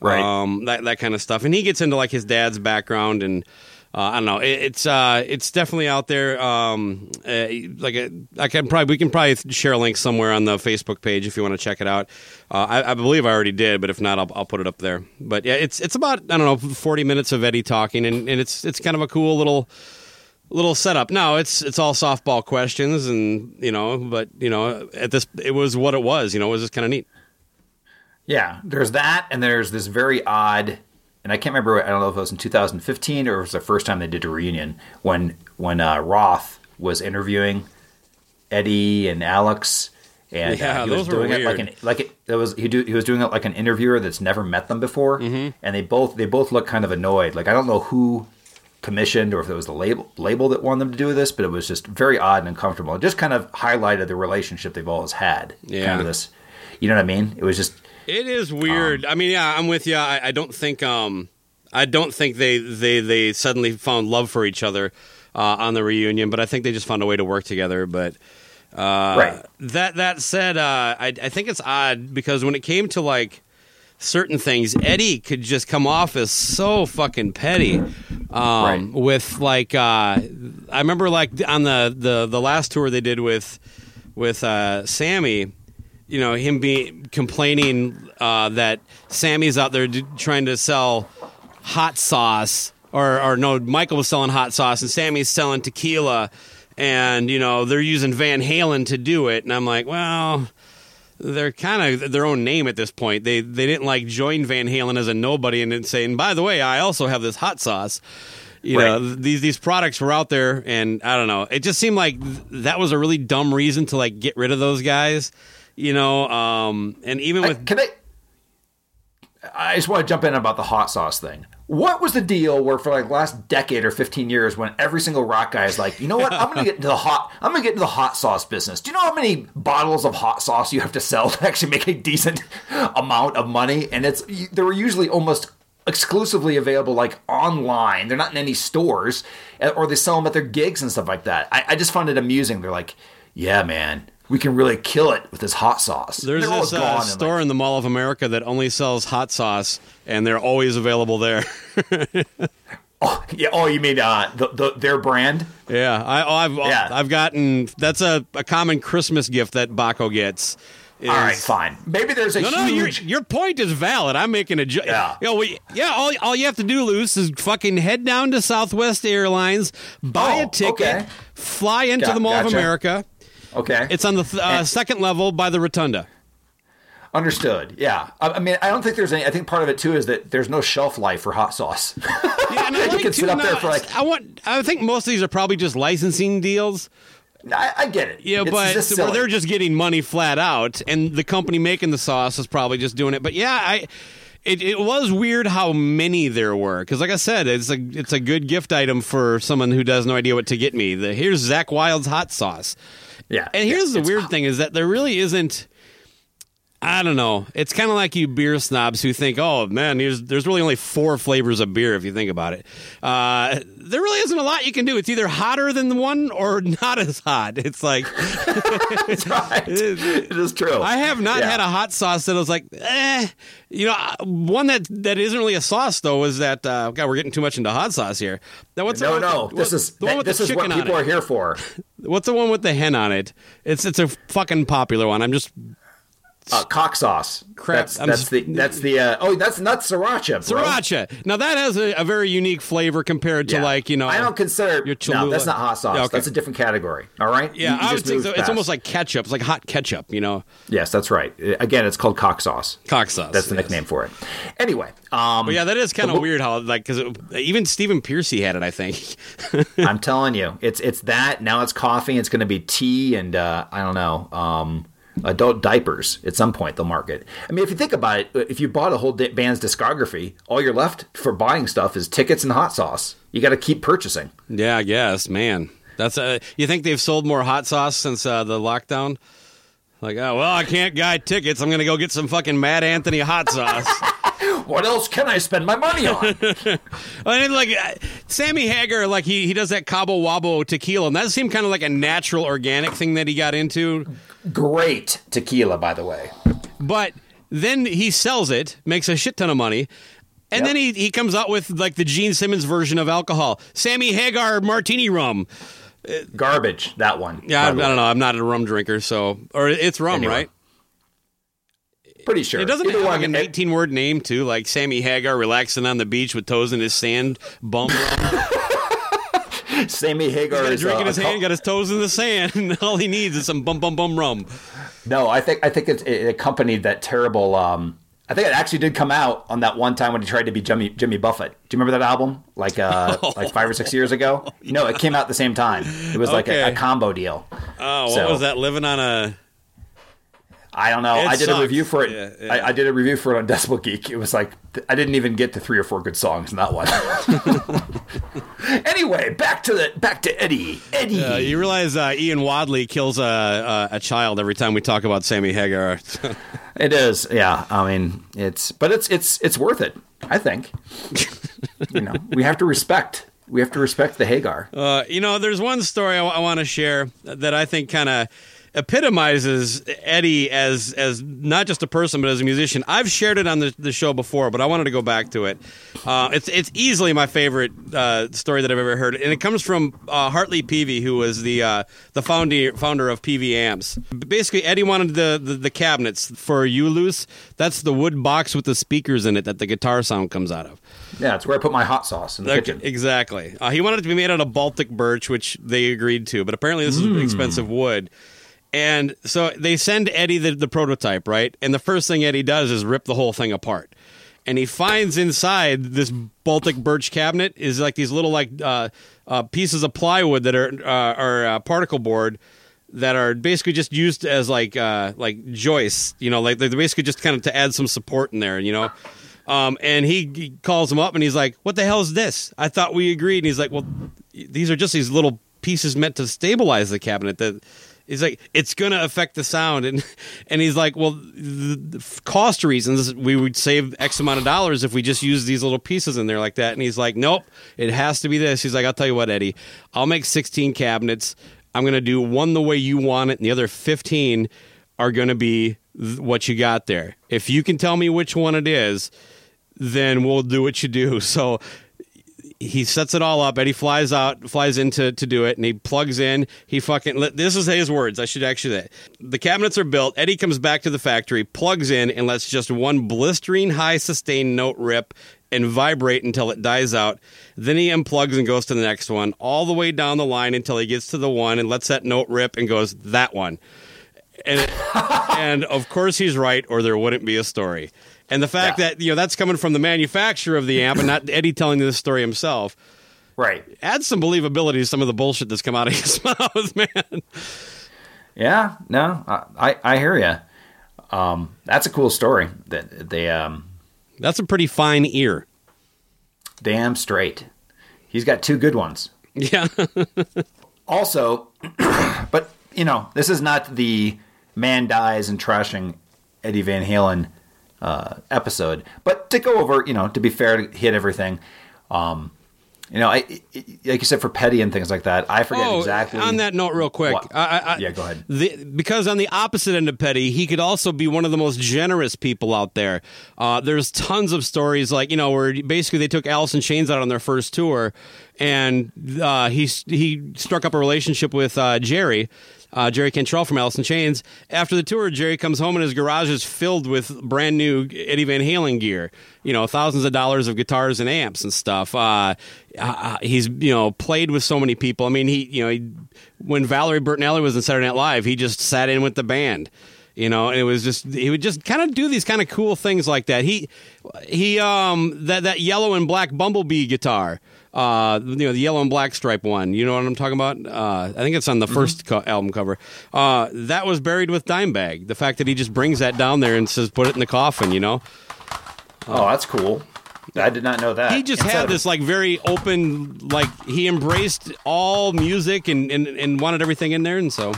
Right. Um, that that kind of stuff. And he gets into like his dad's background and. Uh, I don't know. It, it's uh, it's definitely out there. Um, uh, like a, I can probably we can probably share a link somewhere on the Facebook page if you want to check it out. Uh, I, I believe I already did, but if not, I'll, I'll put it up there. But yeah, it's it's about I don't know forty minutes of Eddie talking, and, and it's it's kind of a cool little little setup. Now it's it's all softball questions, and you know, but you know, at this it was what it was. You know, it was just kind of neat. Yeah, there's that, and there's this very odd and I can't remember. I don't know if it was in 2015 or it was the first time they did a reunion when when uh, Roth was interviewing Eddie and Alex, and Yeah, uh, he was doing it like an like it, it was he do he was doing it like an interviewer that's never met them before, Mm-hmm. and they both they both look kind of annoyed. Like I don't know who commissioned or if it was the label label that wanted them to do this, but it was just very odd and uncomfortable. It just kind of highlighted the relationship they've always had. Yeah. kind of this, you know what I mean? It was just It is weird. I mean, yeah, I'm with you. I, I don't think um, I don't think they they they suddenly found love for each other uh, on the reunion, but I think they just found a way to work together. But uh, Right. That that said, uh, I I think it's odd because when it came to like certain things, Eddie could just come off as so fucking petty. Um, Right. With like, uh, I remember like on the, the the last tour they did with with uh, Sammy. You know him being complaining uh, that Sammy's out there d- trying to sell hot sauce, or or no, Michael was selling hot sauce and Sammy's selling tequila, and you know they're using Van Halen to do it, and I'm like, well, they're kind of their own name at this point. They they didn't like join Van Halen as a nobody and then saying, by the way, I also have this hot sauce. You know, Right. th- these these products were out there, and I don't know. It just seemed like th- that was a really dumb reason to like get rid of those guys. You know, um, and even I- with can I? I just want to jump in about the hot sauce thing. What was the deal where for like last decade or 15 years when every single rock guy is like, you know what, I'm gonna get into the hot I'm gonna get into the hot sauce business. Do you know how many bottles of hot sauce you have to sell to actually make a decent amount of money? And it's they were usually almost exclusively available like online. They're not in any stores, eh, or they sell them at their gigs and stuff like that. I, I just found it amusing. They're like, yeah, man, we can really kill it with this hot sauce. There's They're this uh, in, like, store in the Mall of America that only sells hot sauce, and they're always available there. Oh, yeah. Oh, you mean uh, the, the their brand? yeah, I, oh, I've Yeah. I've gotten that's a, a common Christmas gift that Baco gets. is- All right, fine. Maybe there's a No, no, your your point is valid. I'm making a joke. Yeah. You know, we, yeah. All, all you have to do, Luce, is fucking head down to Southwest Airlines, buy Oh, a ticket, okay. fly into Got- the Mall of. America. Okay, It's on the th- uh, second level by the rotunda. understood. Yeah, I, I mean, I don't think there's any. I think part of it too is that there's no shelf life for hot sauce. Yeah, and I You like can sit up there for, like- I want. I think most of these are probably just licensing deals. I, I get it. Yeah, It's but just where silly. they're just getting money flat out, and the company making the sauce is probably just doing it. But yeah, I. It, it was weird how many there were because, like I said, it's a it's a good gift item for someone who has no idea what to get me. The, here's Zakk Wylde's hot sauce, yeah. and here's yeah, the weird hot. thing is that there really isn't. I don't know. It's kind of like you beer snobs who think, "Oh man, there's there's really only four flavors of beer if you think about it." Uh, there really isn't a lot you can do. It's either hotter than the one or not as hot. It's like It's right. it is true. I have not Yeah. had a hot sauce that was like, eh. You know, uh, one that that isn't really a sauce though is that. Uh, God, we're getting too much into hot sauce here. Now, what's No, no. the- This what- is the one with this the is what people it. are here for. What's the one with the hen on it? It's it's a fucking popular one. I'm just Uh, cock sauce. Crap, That's, that's the that's the uh, oh that's not sriracha. Bro. Sriracha. Now that has a, a very unique flavor compared to Yeah. like you know. I don't consider your no. That's not hot sauce. Yeah, okay. That's a different category. All right. yeah, You- you I would think so. It's almost like ketchup. It's like hot ketchup. You know, yes, that's right. Uh, Again, it's called cock sauce. cock sauce. That's the yes. nickname for it. Anyway, um, But yeah, that is kind of weird how like because even Stephen Pearcy had it. I think. I'm telling you, it's it's that. Now it's coffee. It's going to be tea and uh, I don't know, um, adult diapers. At some point, they'll market. I mean, if you think about it, if you bought a whole di- band's discography, all you're left for buying stuff is tickets and hot sauce. You got to keep purchasing. Yeah, I guess, man. That's uh, you think they've sold more hot sauce since uh, the lockdown? Like, oh well, I can't buy tickets. I'm gonna go get some fucking Mad Anthony hot sauce. What else can I spend my money on? I mean, like uh, Sammy Hagar, like he he does that Cabo Wabo tequila, and that seemed kind of like a natural, organic thing that he got into. Great tequila, by the way. But then he sells it, makes a shit ton of money. And Yep. then he, he comes out with like the Gene Simmons version of alcohol, Sammy Hagar martini rum. Garbage. That one. Yeah, I, I don't know. I'm not a rum drinker, so or it's rum, Anyway. right? Pretty sure. It doesn't Either have like one, a it- 19 word name too, like Sammy Hagar relaxing on the beach with toes in his sand bum. Sammy Hagar got a is drink uh, in his hand, got his toes in the sand, and all he needs is some bum bum bum rum. No, I think I think it's, it accompanied that terrible um, I think it actually did come out on that one time when he tried to be Jimmy Jimmy Buffett. Do you remember that album? Like uh, like five or six years ago? No, it came out at the same time. It was like a, Okay. a combo deal. Oh, what So- was that? Living on a. I don't know. It I did sucks. a review for it. Yeah, yeah. I, I did a review for it on Decibel Geek. It was like I didn't even get to three or four good songs in that one. anyway, back to the back to Eddie. Eddie. Uh, you realize uh, Ian Wadley kills a, a, a child every time we talk about Sammy Hagar. It is, yeah. I mean, it's but it's it's it's worth it. I think. you know, we have to respect. We have to respect the Hagar. Uh, you know, there's one story I, want to share that I think kind of epitomizes Eddie as as not just a person but as a musician. I've shared it on the, the show before, but I wanted to go back to it. Uh, it's it's easily my favorite uh, story that I've ever heard, and it comes from uh, Hartley Peavey, who was the uh, the founder founder of Peavey Amps. Basically, Eddie wanted the, the the cabinets for Ulus. That's the wood box with the speakers in it that the guitar sound comes out of. Yeah, it's where I put my hot sauce in the Okay, kitchen. Exactly. Uh, he wanted it to be made out of Baltic birch, which they agreed to, but apparently this is expensive wood. And so they send Eddie the, the prototype, right? And the first thing Eddie does is rip the whole thing apart. And he finds inside this Baltic birch cabinet is like these little like uh, uh, pieces of plywood that are uh, are uh, particle board that are basically just used as like uh, like joists, you know, like they're basically just kind of to add some support in there, you know. Um, and he, he calls him up and he's like, "What the hell is this? I thought we agreed." And he's like, "Well, these are just these little pieces meant to stabilize the cabinet." That he's like, "It's going to affect the sound," and and he's like, "Well, the, the cost reasons, we would save X amount of dollars if we just use these little pieces in there like that." And he's like, "Nope, it has to be this." He's like, "I'll tell you what, Eddie, I'll make 16 cabinets. I'm going to do one the way you want it, and the other 15 are going to be th- what you got there. If you can tell me which one it is." then we'll do what you do. So he sets it all up. Eddie flies out, flies in to, to do it, and he plugs in. He fucking. This is his words. I should actually. The cabinets are built. Eddie comes back to the factory, plugs in, and lets just one blistering high sustained note rip and vibrate until it dies out. Then he unplugs and goes to the next one, all the way down the line until he gets to the one and lets that note rip and goes, that one. And, and of course he's right, or there wouldn't be a story. And the fact Yeah. that you know that's coming from the manufacturer of the amp and not Eddie telling this story himself Right. adds some believability to some of the bullshit that's come out of his mouth, man. Yeah. No, I I, I hear you. Um, that's a cool story. That they um, That's a pretty fine ear. damn straight. He's got two good ones. Yeah. Also, but you know, this is not the man dies and trashing Eddie Van Halen uh, episode. But to go over, you know, to be fair, to hit everything. Um, you know, I, like you said for Petty and things like that. I forget exactly. Oh, On that note, real quick, I, I, Yeah, go ahead. The, because on the opposite end of Petty, he could also be one of the most generous people out there. Uh, there's tons of stories like you know where basically they took Alice in Chains out on their first tour, and uh, he he struck up a relationship with uh, Jerry. Uh, Jerry Cantrell from Alice in Chains. After the tour, Jerry comes home and his garage is filled with brand new Eddie Van Halen gear. You know, thousands of dollars of guitars and amps and stuff. Uh, uh, he's you know played with so many people. I mean, he you know he, when Valerie Bertinelli was in Saturday Night Live, he just sat in with the band. You know, and it was just he would just kind of do these kind of cool things like that. He he um that that yellow and black Bumblebee guitar. Uh, you know the yellow and black stripe one. You know what I'm talking about? Uh, I think it's on the 1st co- album cover. Uh, that was buried with Dimebag. The fact that he just brings that down there and says, "Put it in the coffin," you know. oh, that's cool. I did not know that. he just Instead had this like very open like he embraced all music and, and, and wanted everything in there and so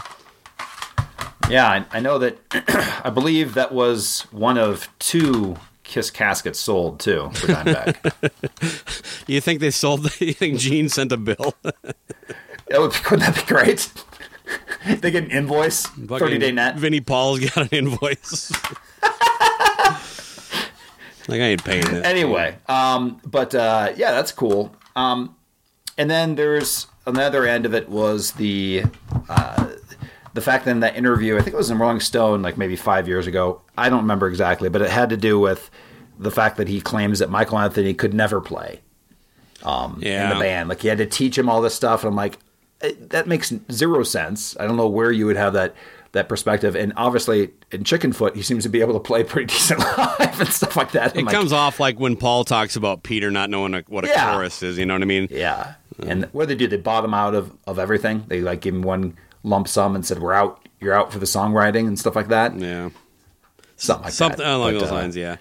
Yeah, I, I know that. I believe that was one of two Kiss caskets sold too for Dimebag. you think they sold you think gene sent a bill That would, couldn't that be great? they get an invoice, thirty day net. vinnie paul's got an invoice like i ain't paying it Anyway, um, but uh, yeah, that's cool. Um, and then there's another end of it was the uh, the fact that in that interview, I think it was in Rolling Stone, like maybe five years ago. I don't remember exactly, but it had to do with the fact that he claims that Michael Anthony could never play um, in yeah the band. Like he had to teach him all this stuff. And I'm like, that makes zero sense. I don't know where you would have that that perspective. And obviously, in Chickenfoot, he seems to be able to play pretty decent live and stuff like that. It I'm like, comes off like when Paul talks about Peter not knowing a, what a Yeah. chorus is. You know what I mean? yeah. Uh. And what did they do? They bottom out of of everything. They like give him one lump sum and said, "We're out. You're out for the songwriting and stuff like that." Yeah. Something like Something that. along But, those uh, lines. Yeah.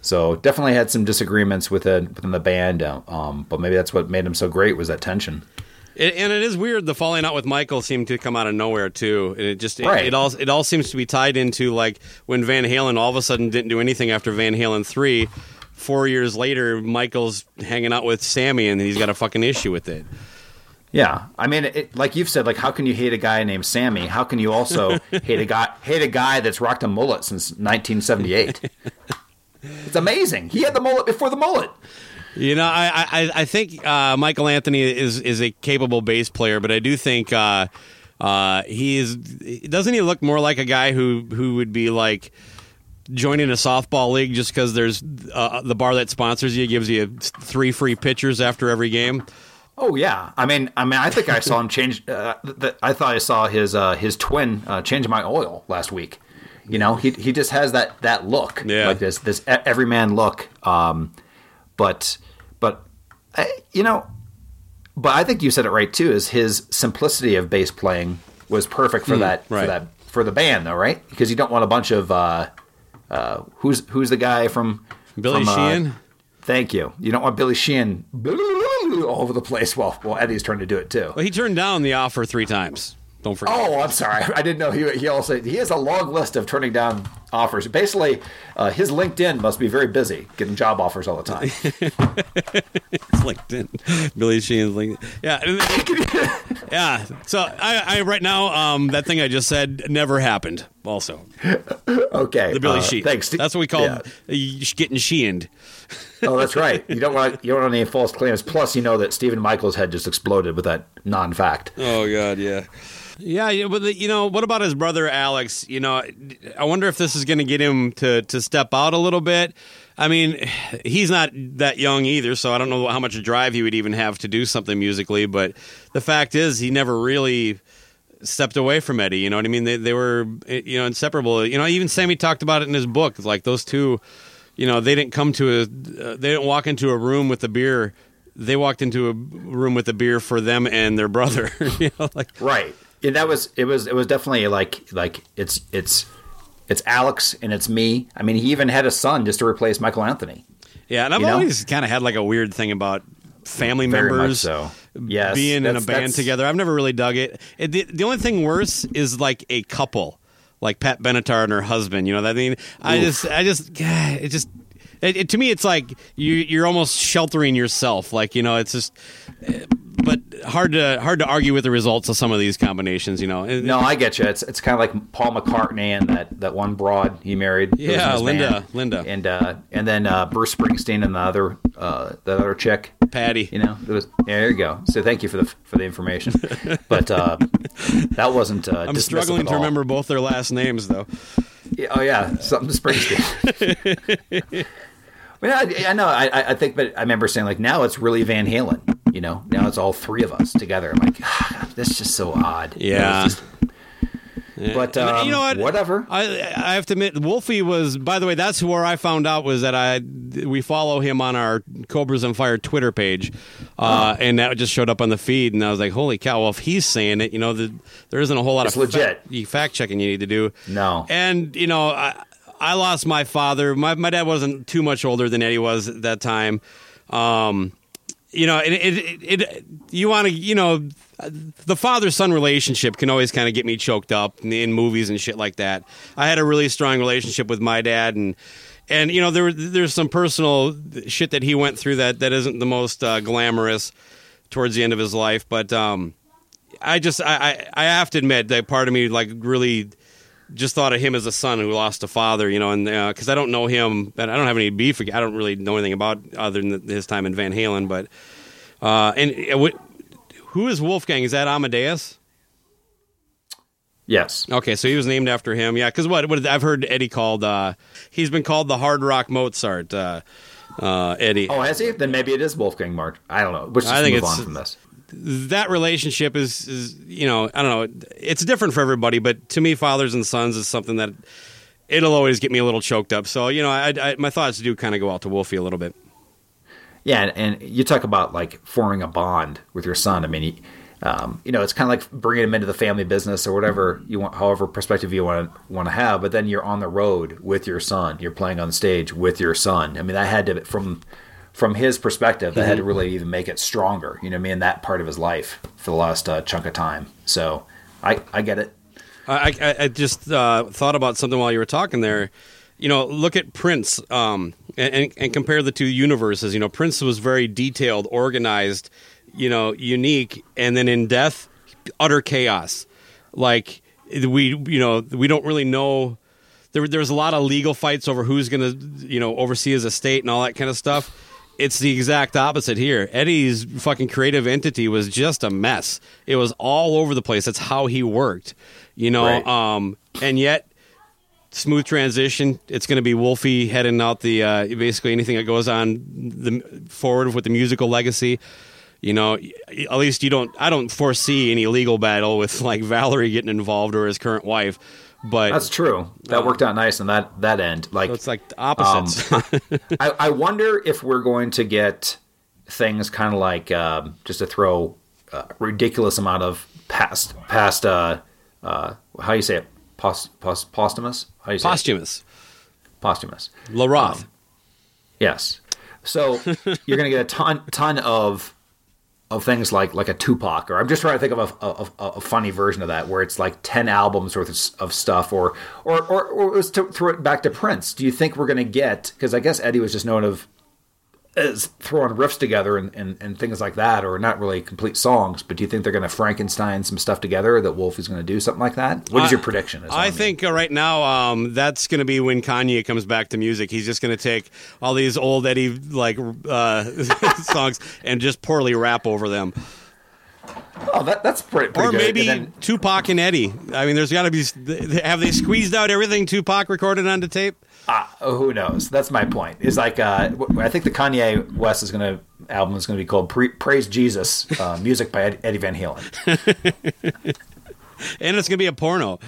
So definitely had some disagreements within within the band, uh, um, but maybe that's what made him so great was that tension. It, and it is weird. The falling out with Michael seemed to come out of nowhere too. And it just it, Right. it all it all seems to be tied into like when Van Halen all of a sudden didn't do anything after Van Halen three. Four years later, Michael's hanging out with Sammy, and he's got a fucking issue with it. Yeah, I mean, it, like you've said, like how can you hate a guy named Sammy? How can you also hate a guy hate a guy that's rocked a mullet since 1978? it's amazing. He had the mullet before the mullet. You know, I I, I think uh, Michael Anthony is is a capable bass player, but I do think uh, uh, he is. Doesn't he look more like a guy who who would be like joining a softball league just because there's uh, the bar that sponsors you gives you three free pitchers after every game? Oh yeah, I mean, I mean, I think I saw him change. Uh, th- I thought I saw his uh, his twin uh, change my oil last week. You know, he he just has that that look, Yeah. like this this everyman look. Um, but but I, you know, but I think you said it right too. Is his simplicity of bass playing was perfect for that right. for that for the band though, right? Because you don't want a bunch of uh, uh, who's who's the guy from Billy from, uh, Sheehan. Thank you. You don't want Billy Sheehan all over the place Well, while Eddie's trying to do it too. Well, he turned down the offer three times. Don't forget. Oh, I'm sorry. I didn't know he he also he has a long list of turning down offers. Basically, uh, his LinkedIn must be very busy getting job offers all the time. It's LinkedIn. Billy Sheehan's LinkedIn. Yeah. yeah. So I, I right now, um, that thing I just said never happened. Also, Okay, the Billy uh, Sheehan. Thanks. That's what we call Yeah. uh, getting Sheehaned. Oh, that's right. You don't want you don't want any false claims. Plus, you know that Stephen Michaels' head just exploded with that non-fact. Oh God, yeah. Yeah, yeah, but the, you know, what about his brother Alex? You know, I wonder if this is going to get him to to step out a little bit. I mean, he's not that young either, so I don't know how much drive he would even have to do something musically. But the fact is, he never really stepped away from Eddie. You know what I mean? They they were eh, you know inseparable. You know, even Sammy talked about it in his book. Like those two, you know, they didn't come to a they didn't walk into a room with a beer. They walked into a room with a beer for them and their brother. you know, like Right. Yeah, that was it was it was definitely like like it's it's it's Alex and it's me. I mean, he even had a son just to replace Michael Anthony. Yeah, and I've You always kind of had like a weird thing about family Very members so. Yes, being in a band together. I've never really dug it. it the, the only thing worse is like a couple, like Pat Benatar and her husband. You know, that I mean, I Oof. just, I just, it just. It, it- to me, it's like you, you're almost sheltering yourself. Like you know, it's just, but hard to hard to argue with the results of some of these combinations. You know, No, I get you. It's it's kind of like Paul McCartney and that, that one broad he married. who was in Yeah, Linda- band. Linda. and uh, and then uh, Bruce Springsteen and the other uh, that other chick. Patty. You know, there was, yeah, there you go. So thank you for the for the information. But uh, that wasn't. Uh, I'm struggling to remember both their last names though. Yeah, oh yeah, something Springsteen. well, I, I know. I, I- I think, but I remember saying like, now it's really Van Halen. You know, now it's all three of us together. I'm like, ah, this is just so odd. Yeah. but um, you know what? Whatever. I I have to admit, Wolfie was. By the way, that's where I found out was that I we follow him on our Cobras and Fire Twitter page, uh, and that just showed up on the feed, and I was like, holy cow! Well, if he's saying it, you know, the, there isn't a whole lot It's of legit. fact, fact checking you need to do. No. and you know, I I lost my father. My my dad wasn't too much older than Eddie was at that time. Um, you know, it, it, it, you want to, you know, the father son relationship can always kind of get me choked up in, in movies and shit like that. I had a really strong relationship with my dad, and and you know, there there's some personal shit that he went through that that isn't the most uh, glamorous towards the end of his life, but um, I just I, I I have to admit that part of me like really just thought of him as a son who lost a father, you know, and because I don't know him, and I don't have any beef. I don't really know anything about other than his time in Van Halen, but uh, and uh, who is Wolfgang? Is that Amadeus? yes. Okay, so he was named after him. Yeah, because what, what I've heard Eddie called, uh, he's been called the hard rock Mozart. Uh, uh, Eddie. Oh, has he? Then maybe it is Wolfgang March. I don't know. Let's just I think move it's- on from this. That relationship is, is you know I don't know it's different for everybody, but to me, fathers and sons is something that it'll always get me a little choked up. So you know, I, I, my thoughts do kind of go out to Wolfie a little bit. Yeah, and, you talk about like forming a bond with your son. I mean, um, you know, it's kind of like bringing him into the family business or whatever you want, however perspective you want to want to have. But then you're on the road with your son. You're playing on stage with your son. I mean, i had to from from his perspective, that mm-hmm. had to mm-hmm. really even make it stronger. You know, I mean, that part of his life for the last uh, chunk of time. So I I get it. I I, I just uh, thought about something while you were talking there. You know, look at Prince um, and, and compare the two universes. You know, Prince was very detailed, organized you know, unique, and then in death, utter chaos. Like we, you know, we don't really know. There, there's a lot of legal fights over who's going to, you know, oversee his estate and all that kind of stuff. It's the exact opposite here. Eddie's fucking creative entity was just a mess. It was all over the place. That's how he worked, you know. Right. Um, and yet, smooth transition. It's going to be Wolfie heading out the uh, basically anything that goes on the forward with the musical legacy you know, at least you don't. I don't foresee any legal battle with like Valerie getting involved or his current wife. But that's true. That uh, worked out nice on that that end. Like so it's like opposites. Um, I, I wonder if we're going to get things kind of like uh, just to throw a ridiculous amount of past past uh, uh, how you say it post, post, posthumous how you say posthumous it? posthumous LaRoth. Um, yes. So you're going to get a ton ton of of things like like a Tupac, or I'm just trying to think of a, a, a funny version of that, where it's like ten albums worth of stuff, or or or, or let's throw it back to Prince. Do you think we're going to get? Because I guess Eddie was just known of as throwing riffs together and, and, and things like that, or not really complete songs. But do you think they're going to Frankenstein some stuff together that Wolf is going to do something like that? What is your prediction? I, I think uh, right now um, that's going to be when Kanye comes back to music. He's just going to take all these old Eddie like uh, songs and just poorly rap over them. Oh, that, that's pretty, pretty or good. maybe then, Tupac and Eddie. I mean, there's got to be. Have they squeezed out everything Tupac recorded onto tape? Uh, who knows? That's my point. Is like uh, I think the Kanye West is to album is going to be called Pre- "Praise Jesus," uh, music by Eddie Van Halen. and it's gonna be a porno.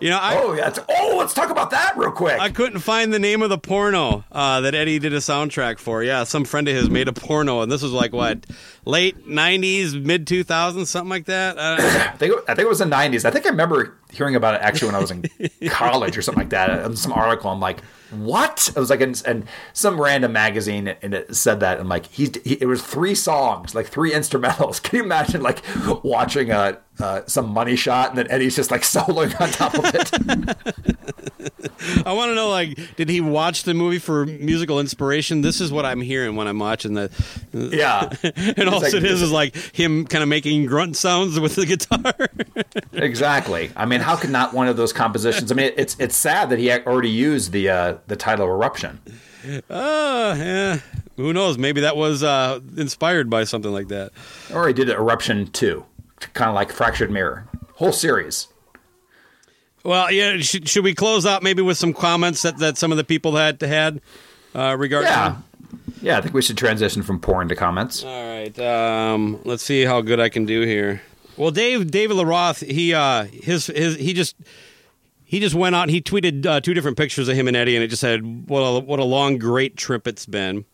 You know, I, oh, yeah, oh, let's talk about that real quick. I couldn't find the name of the porno uh, that Eddie did a soundtrack for. Yeah, some friend of his made a porno, and this was like what late '90s, mid 2000s, something like that. Uh, I think I think it was the '90s. I think I remember hearing about it actually when I was in college or something like that. In some article, I'm like, what? It was like in, in some random magazine, and it said that. I'm like, he, he, it was three songs, like three instrumentals. Can you imagine like watching a uh, some money shot, and then Eddie's just like soloing on top of it? I want to know, like, did he watch the movie for musical inspiration? This is what I'm hearing when I'm watching the. Yeah, and all like, it is is like him kind of making grunt sounds with the guitar. exactly. I mean, how could not one of those compositions? I mean, it's it's sad that he already used the uh, the title "Eruption." Oh, uh, yeah. Who knows? Maybe that was uh, inspired by something like that. Or he did Eruption 2, kind of like Fractured Mirror. Whole series. Well, yeah. Should, should we close out maybe with some comments that, that some of the people had had uh, regarding? Yeah. Yeah, I think we should transition from porn to comments. All right. Um, let's see how good I can do here. Well, Dave David Lee Roth, he uh, his his he just he just went out. He tweeted uh, two different pictures of him and Eddie, and it just said, "What a what a long, great trip it's been."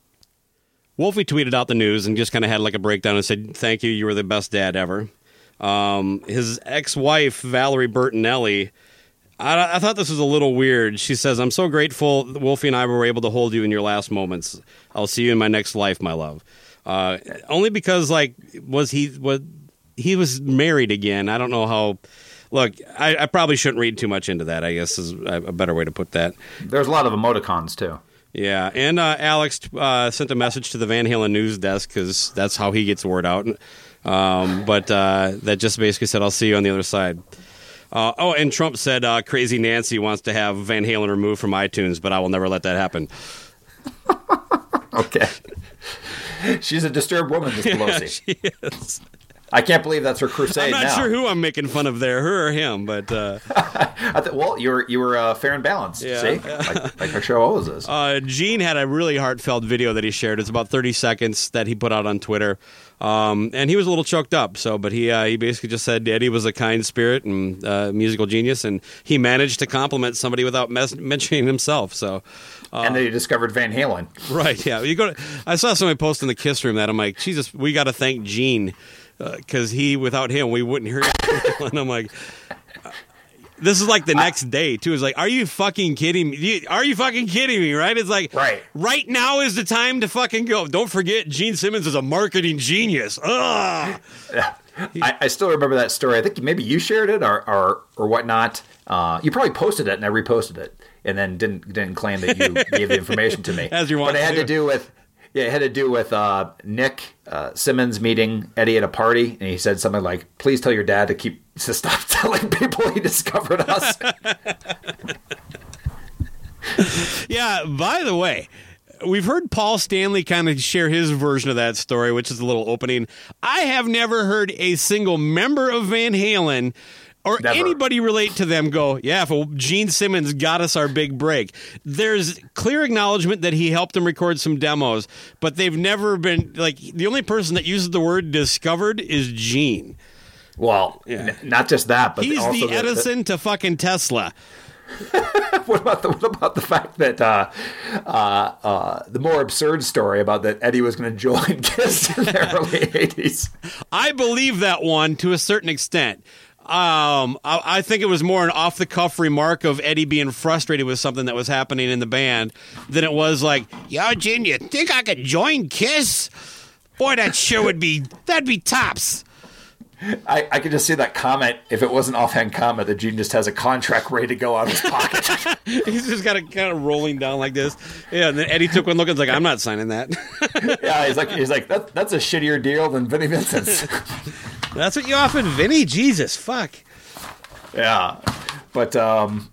Wolfie tweeted out the news and just kind of had like a breakdown and said, "Thank you, you were the best dad ever." Um, his ex-wife Valerie Bertinelli I, I, thought this was a little weird. She says, "I'm so grateful Wolfie and I were able to hold you in your last moments. I'll see you in my next life, my love." Uh, only because, like, was he was he was married again? I don't know how. Look, I, I probably shouldn't read too much into that. I guess is a better way to put that. There's a lot of emoticons too. Yeah, and uh, Alex uh, sent a message to the Van Halen news desk because that's how he gets word out. Um, but uh, that just basically said, "I'll see you on the other side." Uh, oh, and Trump said uh, Crazy Nancy wants to have Van Halen removed from iTunes, but I will never let that happen. okay. She's a disturbed woman, Pelosi. Yeah, she is. I can't believe that's her crusade. I'm not now. sure who I'm making fun of there, her or him, but uh, I th- well, you were you were uh, fair and balanced. Yeah. See, like, like our show always is. uh, Gene had a really heartfelt video that he shared. It's about 30 seconds that he put out on Twitter, um, and he was a little choked up. So, but he uh, he basically just said Eddie was a kind spirit and uh, musical genius, and he managed to compliment somebody without mes- mentioning himself. So. and then you discovered Van Halen. Right. Yeah. You go. To, I saw somebody post in the kiss room that I'm like, Jesus, we got to thank Gene because he, without him, we wouldn't hear. and I'm like, uh, this is like the next day too. It's like, are you fucking kidding me? Are you fucking kidding me? Right? It's like, Right. Right now is the time to fucking go. Don't forget, Gene Simmons is a marketing genius. Ugh. I, I still remember that story. I think maybe you shared it or or, or whatnot. Uh, you probably posted it and I reposted it, and then didn't didn't claim that you gave the information to me. As you want but it had to do with yeah, it had to do with uh, Nick uh, Simmons meeting Eddie at a party, and he said something like, "Please tell your dad to keep to stop telling people he discovered us." Yeah, by the way, we've heard Paul Stanley kind of share his version of that story, which is a little opening. I have never heard a single member of Van Halen or Never. anybody relate to them go, yeah, if Gene Simmons got us our big break. There's clear acknowledgement that he helped them record some demos, but they've never been like the only person that uses the word discovered is Gene. Well, Yeah. n- not just that, but He's also the Edison to fucking Tesla. what about the what about the fact that uh, uh, uh, the more absurd story about that Eddie was going to join Kiss in the early '80s? I believe that one to a certain extent. Um, I, I think it was more an off the cuff remark of Eddie being frustrated with something that was happening in the band than it was like, "Yo, Gene, you think I could join Kiss? Boy, that sure would be that'd be tops." I, I could just see that comment if it was an offhand comment that Gene just has a contract ready to go out of his pocket. He's just got it kind of rolling down like this. Yeah, and then Eddie took one look and was like, "I'm not signing that." yeah, he's like he's like that, that's a shittier deal than Vinnie Vincent's. That's what you offered, Vinny. Jesus, fuck. yeah, but um,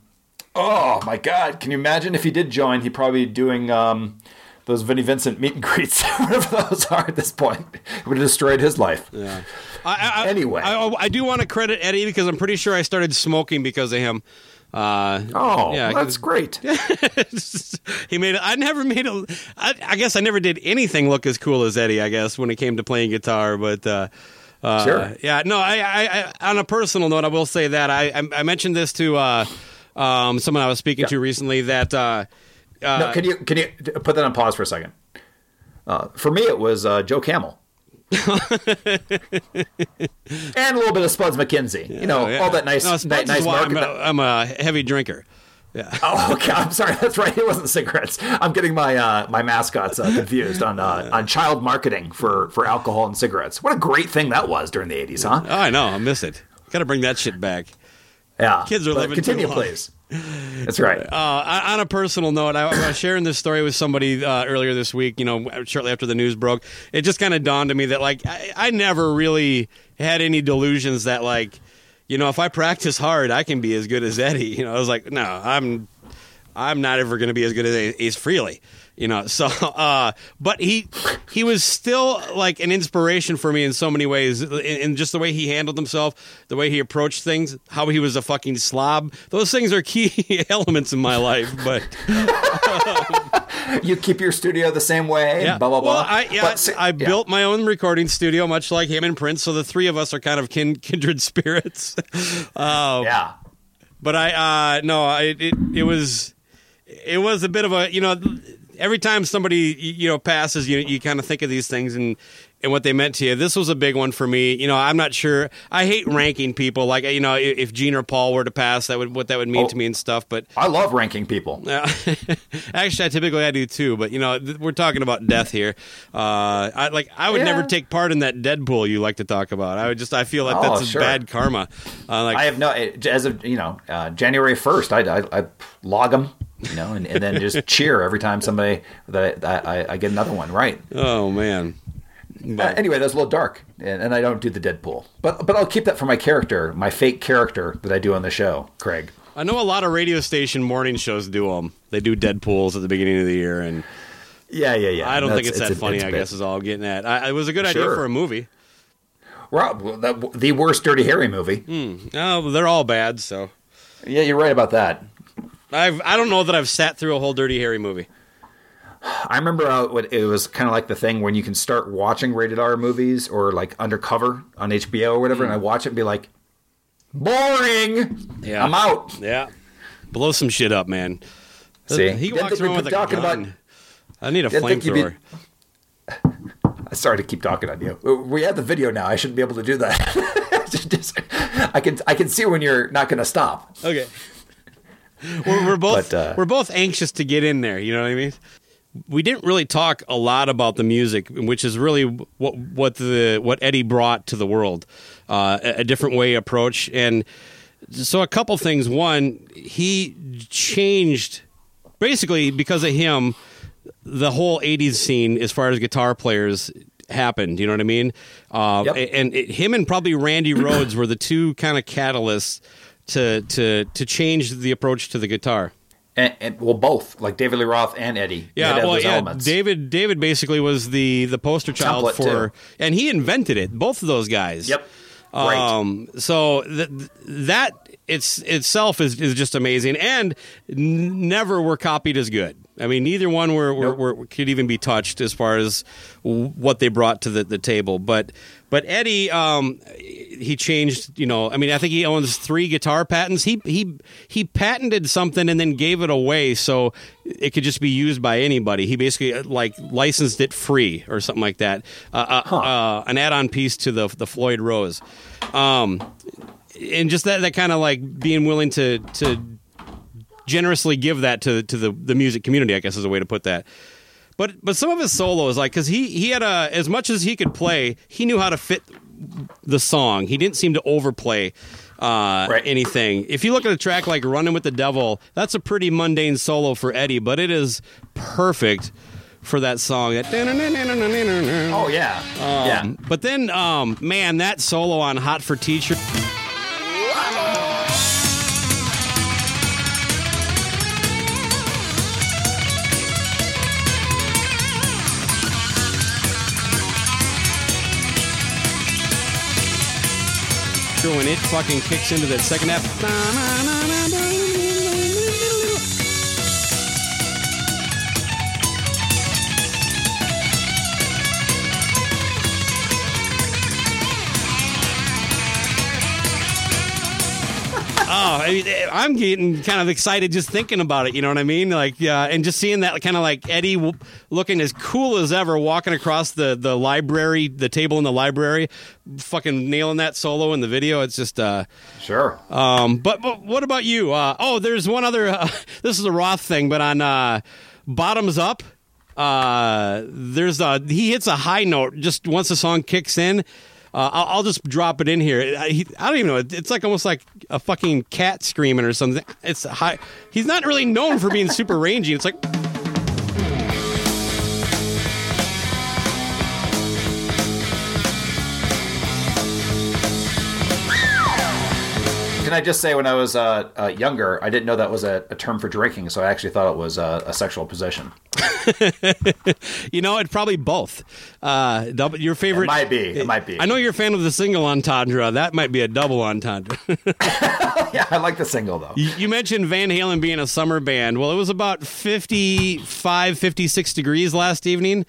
oh my god, can you imagine if he did join? He'd probably be doing um, those Vinnie Vincent meet and greets, whatever those are at this point. It would have destroyed his life. Yeah. I, I, Anyway. I, I do want to credit Eddie because I'm pretty sure I started smoking because of him. Uh, Oh, Yeah, that's great. he made. I never made a. I, I guess I never did anything look as cool as Eddie. I guess when it came to playing guitar, but uh, uh, Sure. yeah, no. I, I, I, on a personal note, I will say that I, I, mentioned this to uh, um, someone I was speaking to recently that. Uh, no, can you can you put that on pause for a second? Uh, for me, it was uh, Joe Camel. and a little bit of Spuds MacKenzie. You know, oh, yeah. all that nice, No, Spuds nice I'm, I'm a heavy drinker. Yeah. Oh, okay. I'm sorry. That's right. It wasn't cigarettes. I'm getting my uh, my mascots uh, confused on uh, on child marketing for for alcohol and cigarettes. What a great thing that was during the 80s, huh? Oh, I know. I miss it. Got to bring that shit back. Yeah. Kids are living Continue, please. That's right. Uh, on a personal note, I, I was sharing this story with somebody uh, earlier this week. You know, shortly after the news broke, it just kind of dawned on me that like I, I never really had any delusions that like, you know, if I practice hard, I can be as good as Eddie. You know, I was like, no, I'm, I'm not ever going to be as good as Ace Frehley. You know, so uh, but he he was still like an inspiration for me in so many ways, in, in just the way he handled himself, the way he approached things, how he was a fucking slob. Those things are key elements in my life. But you keep your studio the same way. yeah, Blah blah blah. Well, I, yeah, But I yeah. built my own recording studio, much like him and Prince. So the three of us are kind of kin- kindred spirits. uh, Yeah. but I uh no, I it it was it was a bit of a you know every time somebody you know passes you you kind of think of these things and and what they meant to you. This was a big one for me. You know, I'm not sure. I hate ranking people. Like you know, if if Gene or Paul were to pass, that would what that would mean Oh. to me and stuff. But I love ranking people. uh, actually, I typically I do too. But you know, th- we're talking about death here. Uh, I like I would Yeah. never take part in that Deadpool you like to talk about. I would just I feel like Oh, that's sure. bad karma. Uh, like I have no as of you know uh, January first. I, I, I log them, you know, and, and then just cheer every time somebody that I, I, I get another one right. oh man. Uh, anyway, that's a little dark, and, and I don't do the Deadpool, but but I'll keep that for my character, my fake character that I do on the show, Craig. I know a lot of radio station morning shows do them. They do Deadpools at the beginning of the year, and Yeah, yeah, yeah. I don't think That's- it's that a- funny. it's I guess is all I'm getting at. I, it was a good idea for a movie. Rob, the, the worst Dirty Harry movie. Oh, they're all bad. So Yeah, you're right about that. I've I don't know that I've sat through a whole Dirty Harry movie. I remember uh, what it was kind of like the thing when you can start watching rated R movies or like Undercover on HBO or whatever, and mm. I watch it and be like, boring. Yeah. I'm out. Yeah, blow some shit up, man. Uh, see, he walks around with a gun. about- I need a flamethrower. Sorry to keep talking on you. Uh, we have the video now. I shouldn't be able to do that. Just- just- I can I can see when you're not going to stop. Okay. We're, we're both But, uh, we're both anxious to get in there. You know what I mean? We didn't really talk a lot about the music, which is really what what the what Eddie brought to the world, uh, a, a different way approach, and so a couple things. One, he changed basically because of him. The whole '80s scene, as far as guitar players, happened. You know what I mean? Uh, Yep. And it, him and probably Randy Rhoads were the two kind of catalysts to to to change the approach to the guitar. And, and well, both like David Lee Roth and Eddie. Yeah, well, those yeah. elements. David David basically was the the poster child Template, for, too. and he invented it. Both of those guys. Yep. Right. Um. So th- th- that it's itself is is just amazing, and n- never were copied as good. I mean, neither one were, were, Nope. were could even be touched as far as what they brought to the, the table. But but Eddie, um, he changed. You know, I mean, I think he owns three guitar patents. He he he patented something and then gave it away so it could just be used by anybody. He basically uh, like licensed it free or something like that. Uh, uh, uh, an add-on piece to the the Floyd Rose. Um, and just that that kind of like being willing to to generously give that to to the the music community. I guess is a way to put that. But but some of his solos, like because he he had a as much as he could play, he knew how to fit the song. He didn't seem to overplay uh, Right. anything. If you look at a track like "Running with the Devil," that's a pretty mundane solo for Eddie, but it is perfect for that song. Oh yeah. yeah. um, But then, um, man, that solo on "Hot for Teacher." When it fucking kicks into that second half. I mean, I'm getting kind of excited just thinking about it. You know what I mean? Like, uh, and just seeing that kind of like Eddie w- looking as cool as ever, walking across the the library, the table in the library, fucking nailing that solo in the video. It's just, uh, Sure. um, but, but what about you? Uh, oh, there's one other. Uh, this is a Roth thing, but on uh, bottoms up, uh, there's a he hits a high note just once the song kicks in. Uh, I'll, I'll just drop it in here. I, he, I don't even know. It- It's like almost like a fucking cat screaming or something. It's high. He's not really known for being super rangy. It's like Can I just say, when I was uh, uh, younger, I didn't know that was a, a term for drinking, so I actually thought it was uh, a sexual position. you know, it's probably both. Uh, double, your favorite It might be. It might be. I know you're a fan of the single entendre. That might be a double entendre. yeah, I like the single though. You- You mentioned Van Halen being a summer band. Well, it was about 55, 56 degrees last evening.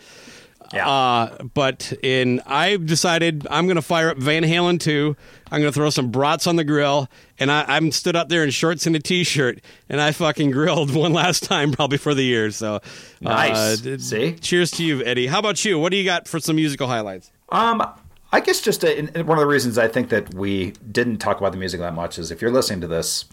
Yeah. Uh, but in I've decided I'm going to fire up Van Halen 2. I'm going to throw some brats on the grill. And I, I'm stood up there in shorts and a t-shirt. And I fucking grilled one last time probably for the year. So uh, Nice. d- See? Cheers to you, Eddie. How about you? What do you got for some musical highlights? Um, I guess just uh and one of the reasons I think that we didn't talk about the music that much is if you're listening to this,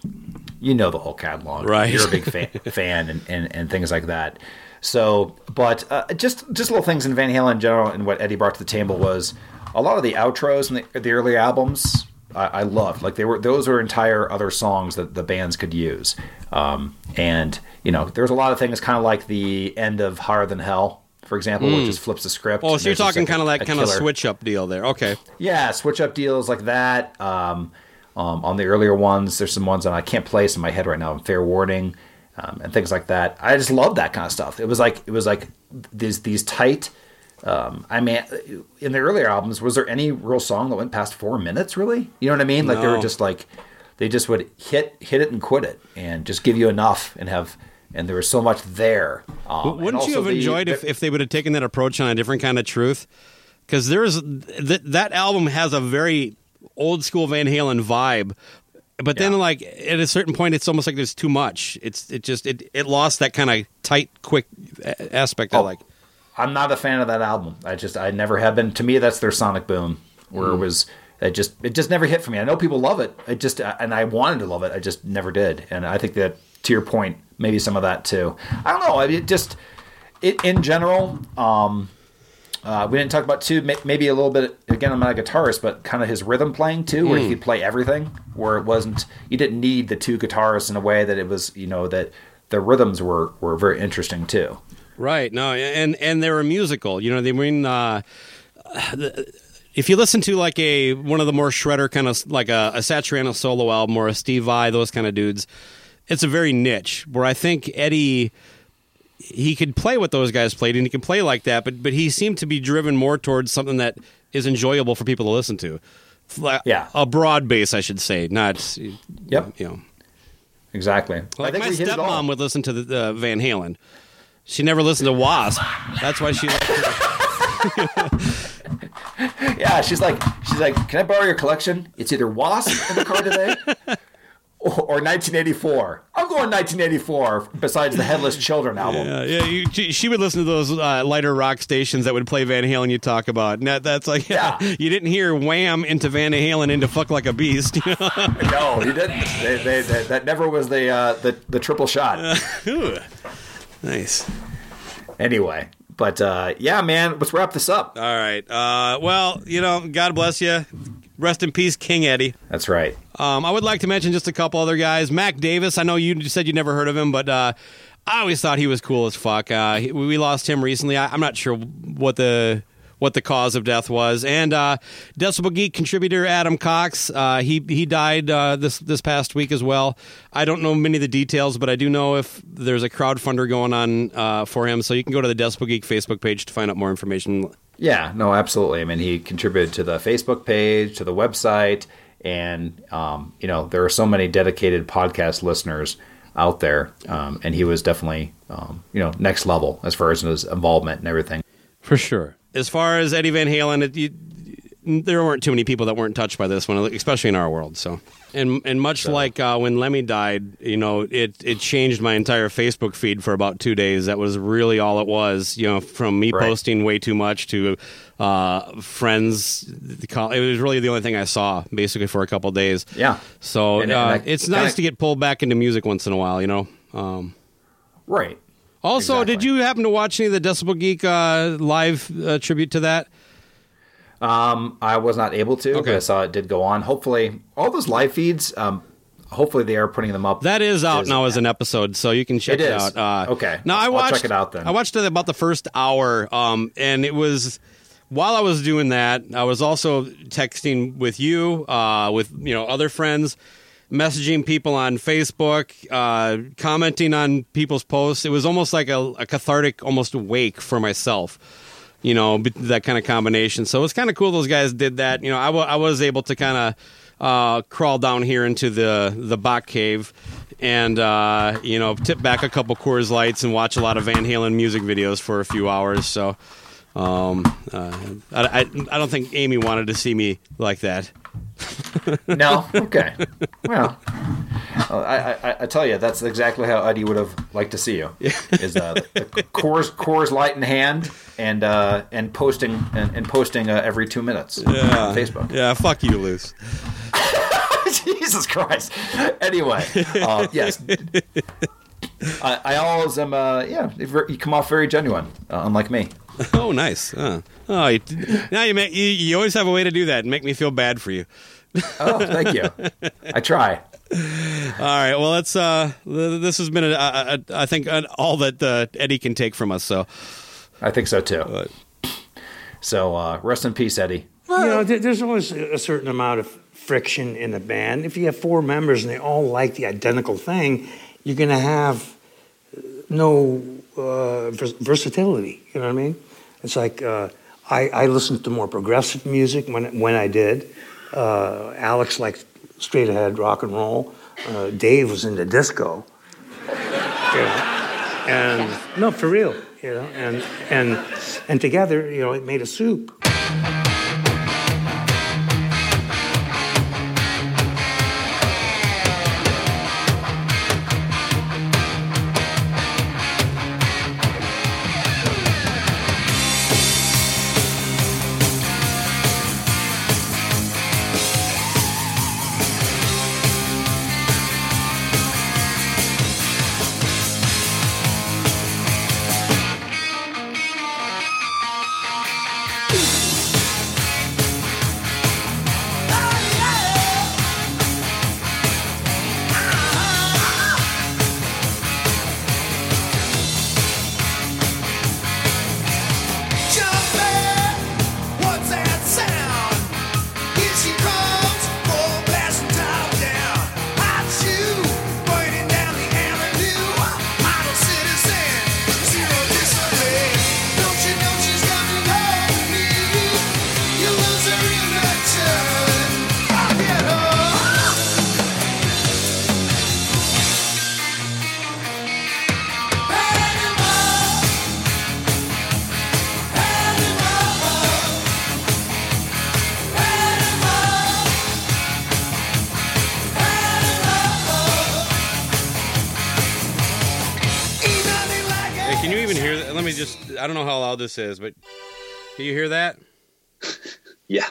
you know the whole catalog. Right. You're a big fan, fan and, and, and things like that. So, but uh, just just little things in Van Halen in general and what Eddie brought to the table was a lot of the outros in the, the early albums. I, I loved like they were those were entire other songs that the bands could use, um, and you know there's a lot of things kind of like the end of Higher Than Hell, for example, which just flips the script. Oh, so you're talking kind of like kind of switch up deal there. Okay. yeah, switch up deals like that. Um, um, on the earlier ones, there's some ones that I can't place in my head right now. Fair warning, um, and things like that. I just love that kind of stuff. It was like it was like these these tight um, I mean, in the earlier albums, was there any real song that went past four minutes? Really, you know what I mean? Like they were just like they just would hit hit it and quit it, and just give you enough and have. And there was so much there. Um, Wouldn't you have the- enjoyed if, if they would have taken that approach on a different kind of truth? Because there's th- that album has a very old school Van Halen vibe, but then Yeah. like at a certain point, it's almost like there's too much. It's it just it, it lost that kind of tight, quick aspect. I Oh, like. I'm not a fan of that album. I just I never have been. To me, that's their sonic boom, where Mm. it was it just it just never hit for me. I know people love it. I just and I wanted to love it. I just never did. And I think that to your point, maybe some of that too. I don't know. I it just it in general. Um, uh, we didn't talk about too. may- Maybe a little bit. Again, I'm not a guitarist, but kind of his rhythm playing too, where he could play everything. Where it wasn't, you didn't need the two guitarists in a way that it was. You know that the rhythms were were very interesting too. Right. No, and and they were musical. You know, they mean uh, the- if you listen to like a one of the more shredder kind of like a, a Satriani solo album or a Steve Vai, those kind of dudes, it's a very niche. Where I think Eddie he could play what those guys played and he can play like that, but but he seemed to be driven more towards something that is enjoyable for people to listen to. Yeah. a broad base, I should say, not Yep. you know. Exactly. I Like think my we hit it all. stepmom would listen to the uh, Van Halen. She never listened to Wasp. That's why she. Liked Yeah, she's like, she's like, can I borrow your collection? It's either Wasp in the car today, or, or 1984. I'm going 1984. Besides the Headless Children album. Yeah, yeah. You, she, she would listen to those uh, lighter rock stations that would play Van Halen. You talk about, and that, that's like, yeah, Yeah. you didn't hear Wham into Van Halen into Fuck Like a Beast. You know? No, he didn't. They, they, they, that never was the uh, the the triple shot. Ooh. nice. Anyway, but uh, yeah, man, let's wrap this up. All right. Uh, well, you know, God bless you. Rest in peace, King Eddie. That's right. Um, I would like to mention just a couple other guys. Mac Davis. I know you said you never heard of him, but uh, I always thought he was cool as fuck. Uh, he, we lost him recently. I, I'm not sure what the what the cause of death was. And uh, Decibel Geek contributor Adam Cox. Uh, he he died uh, this this past week as well. I don't know many of the details, but I do know if there's a crowdfunder going on uh, for him. So you can go to the Decibel Geek Facebook page to find out more information. Yeah, no, absolutely. I mean, he contributed to the Facebook page, to the website, and um, you know, there are so many dedicated podcast listeners out there, um, and he was definitely, um, you know, next level as far as his involvement and everything. For sure. As far as Eddie Van Halen, it, you, there weren't too many people that weren't touched by this one, especially in our world. So, and and much like uh, when Lemmy died, you know, it it changed my entire Facebook feed for about two days. That was really all it was. You know, from me Right. posting way too much to uh, friends. It was really the only thing I saw basically for a couple days. Yeah. So And- and uh, I- it's nice I- to get pulled back into music once in a while. You know. Um, Right. also, did you happen to watch any of the Decibel Geek uh, live uh, tribute to that? Um, I was not able to, Okay. but I saw it did go on. Hopefully, all those live feeds. Um, hopefully, they are putting them up. That is out now as an episode, so you can check It it, out. Uh, Okay. Now I I'll watched. check it out then. I watched it about the first hour, um, and it was while I was doing that, I was also texting with you, uh, with you know other friends, messaging people on Facebook, uh, commenting on people's posts. It was almost like a, a cathartic, almost wake for myself. You know that kind of combination. So it's kind of cool. Those guys did that. You know, I I was able to kind of uh, crawl down here into the the Bach cave and uh, you know tip back a couple Coors Lights and watch a lot of Van Halen music videos for a few hours. So um, uh, I, I I don't think Amy wanted to see me like that. No. Okay. well, uh, I, I, I tell you, that's exactly how Eddie would have liked to see you. Is uh, the Coors Coors Light in hand and uh, and posting and, and posting uh, every two minutes on Facebook. Yeah, fuck you, Luce. Jesus Christ. Anyway, uh, yes. I, I always am. Uh, yeah, you come off very genuine, uh, unlike me. Oh, nice. Uh, oh, you, now you make you, you always have a way to do that and make me feel bad for you. Oh, thank you. I try. All right. Well, it's uh, this has been a, a, a, I think an, all that uh, Eddie can take from us. So I think so too. So uh, rest in peace, Eddie. You know, there's always a certain amount of friction in a band. If you have four members and they all like the identical thing, you're going to have no uh, versatility. You know what I mean? It's like uh, I, I listened to more progressive music when when I did. Uh, Alex liked straight ahead rock and roll. Uh, Dave was into disco. You know? And no, for real, you know. And and and together, you know, it made a soup. This is, but can you hear that? Yeah.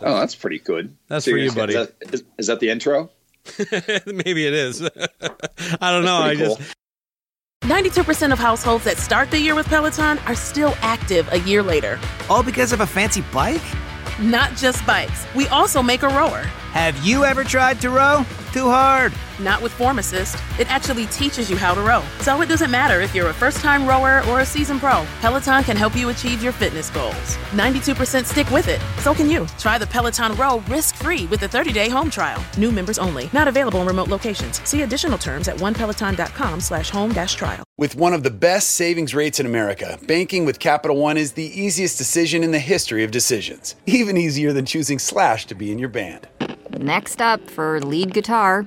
Oh, that's pretty good. That's for you, buddy. Is that, is, is that the intro? Maybe it is. I don't know. I cool. just, 92% of households that start the year with Peloton are still active a year later. All because of a fancy bike? Not just bikes, we also make a rower. Have you ever tried to row? Too hard. Not with Form Assist. It actually teaches you how to row. So it doesn't matter if you're a first time rower or a seasoned pro, Peloton can help you achieve your fitness goals. 92% stick with it. So can you. Try the Peloton Row risk free with a 30 day home trial. New members only. Not available in remote locations. See additional terms at onepeloton.com slash home dash trial. With one of the best savings rates in America, banking with Capital One is the easiest decision in the history of decisions. Even easier than choosing Slash to be in your band. Next up for lead guitar.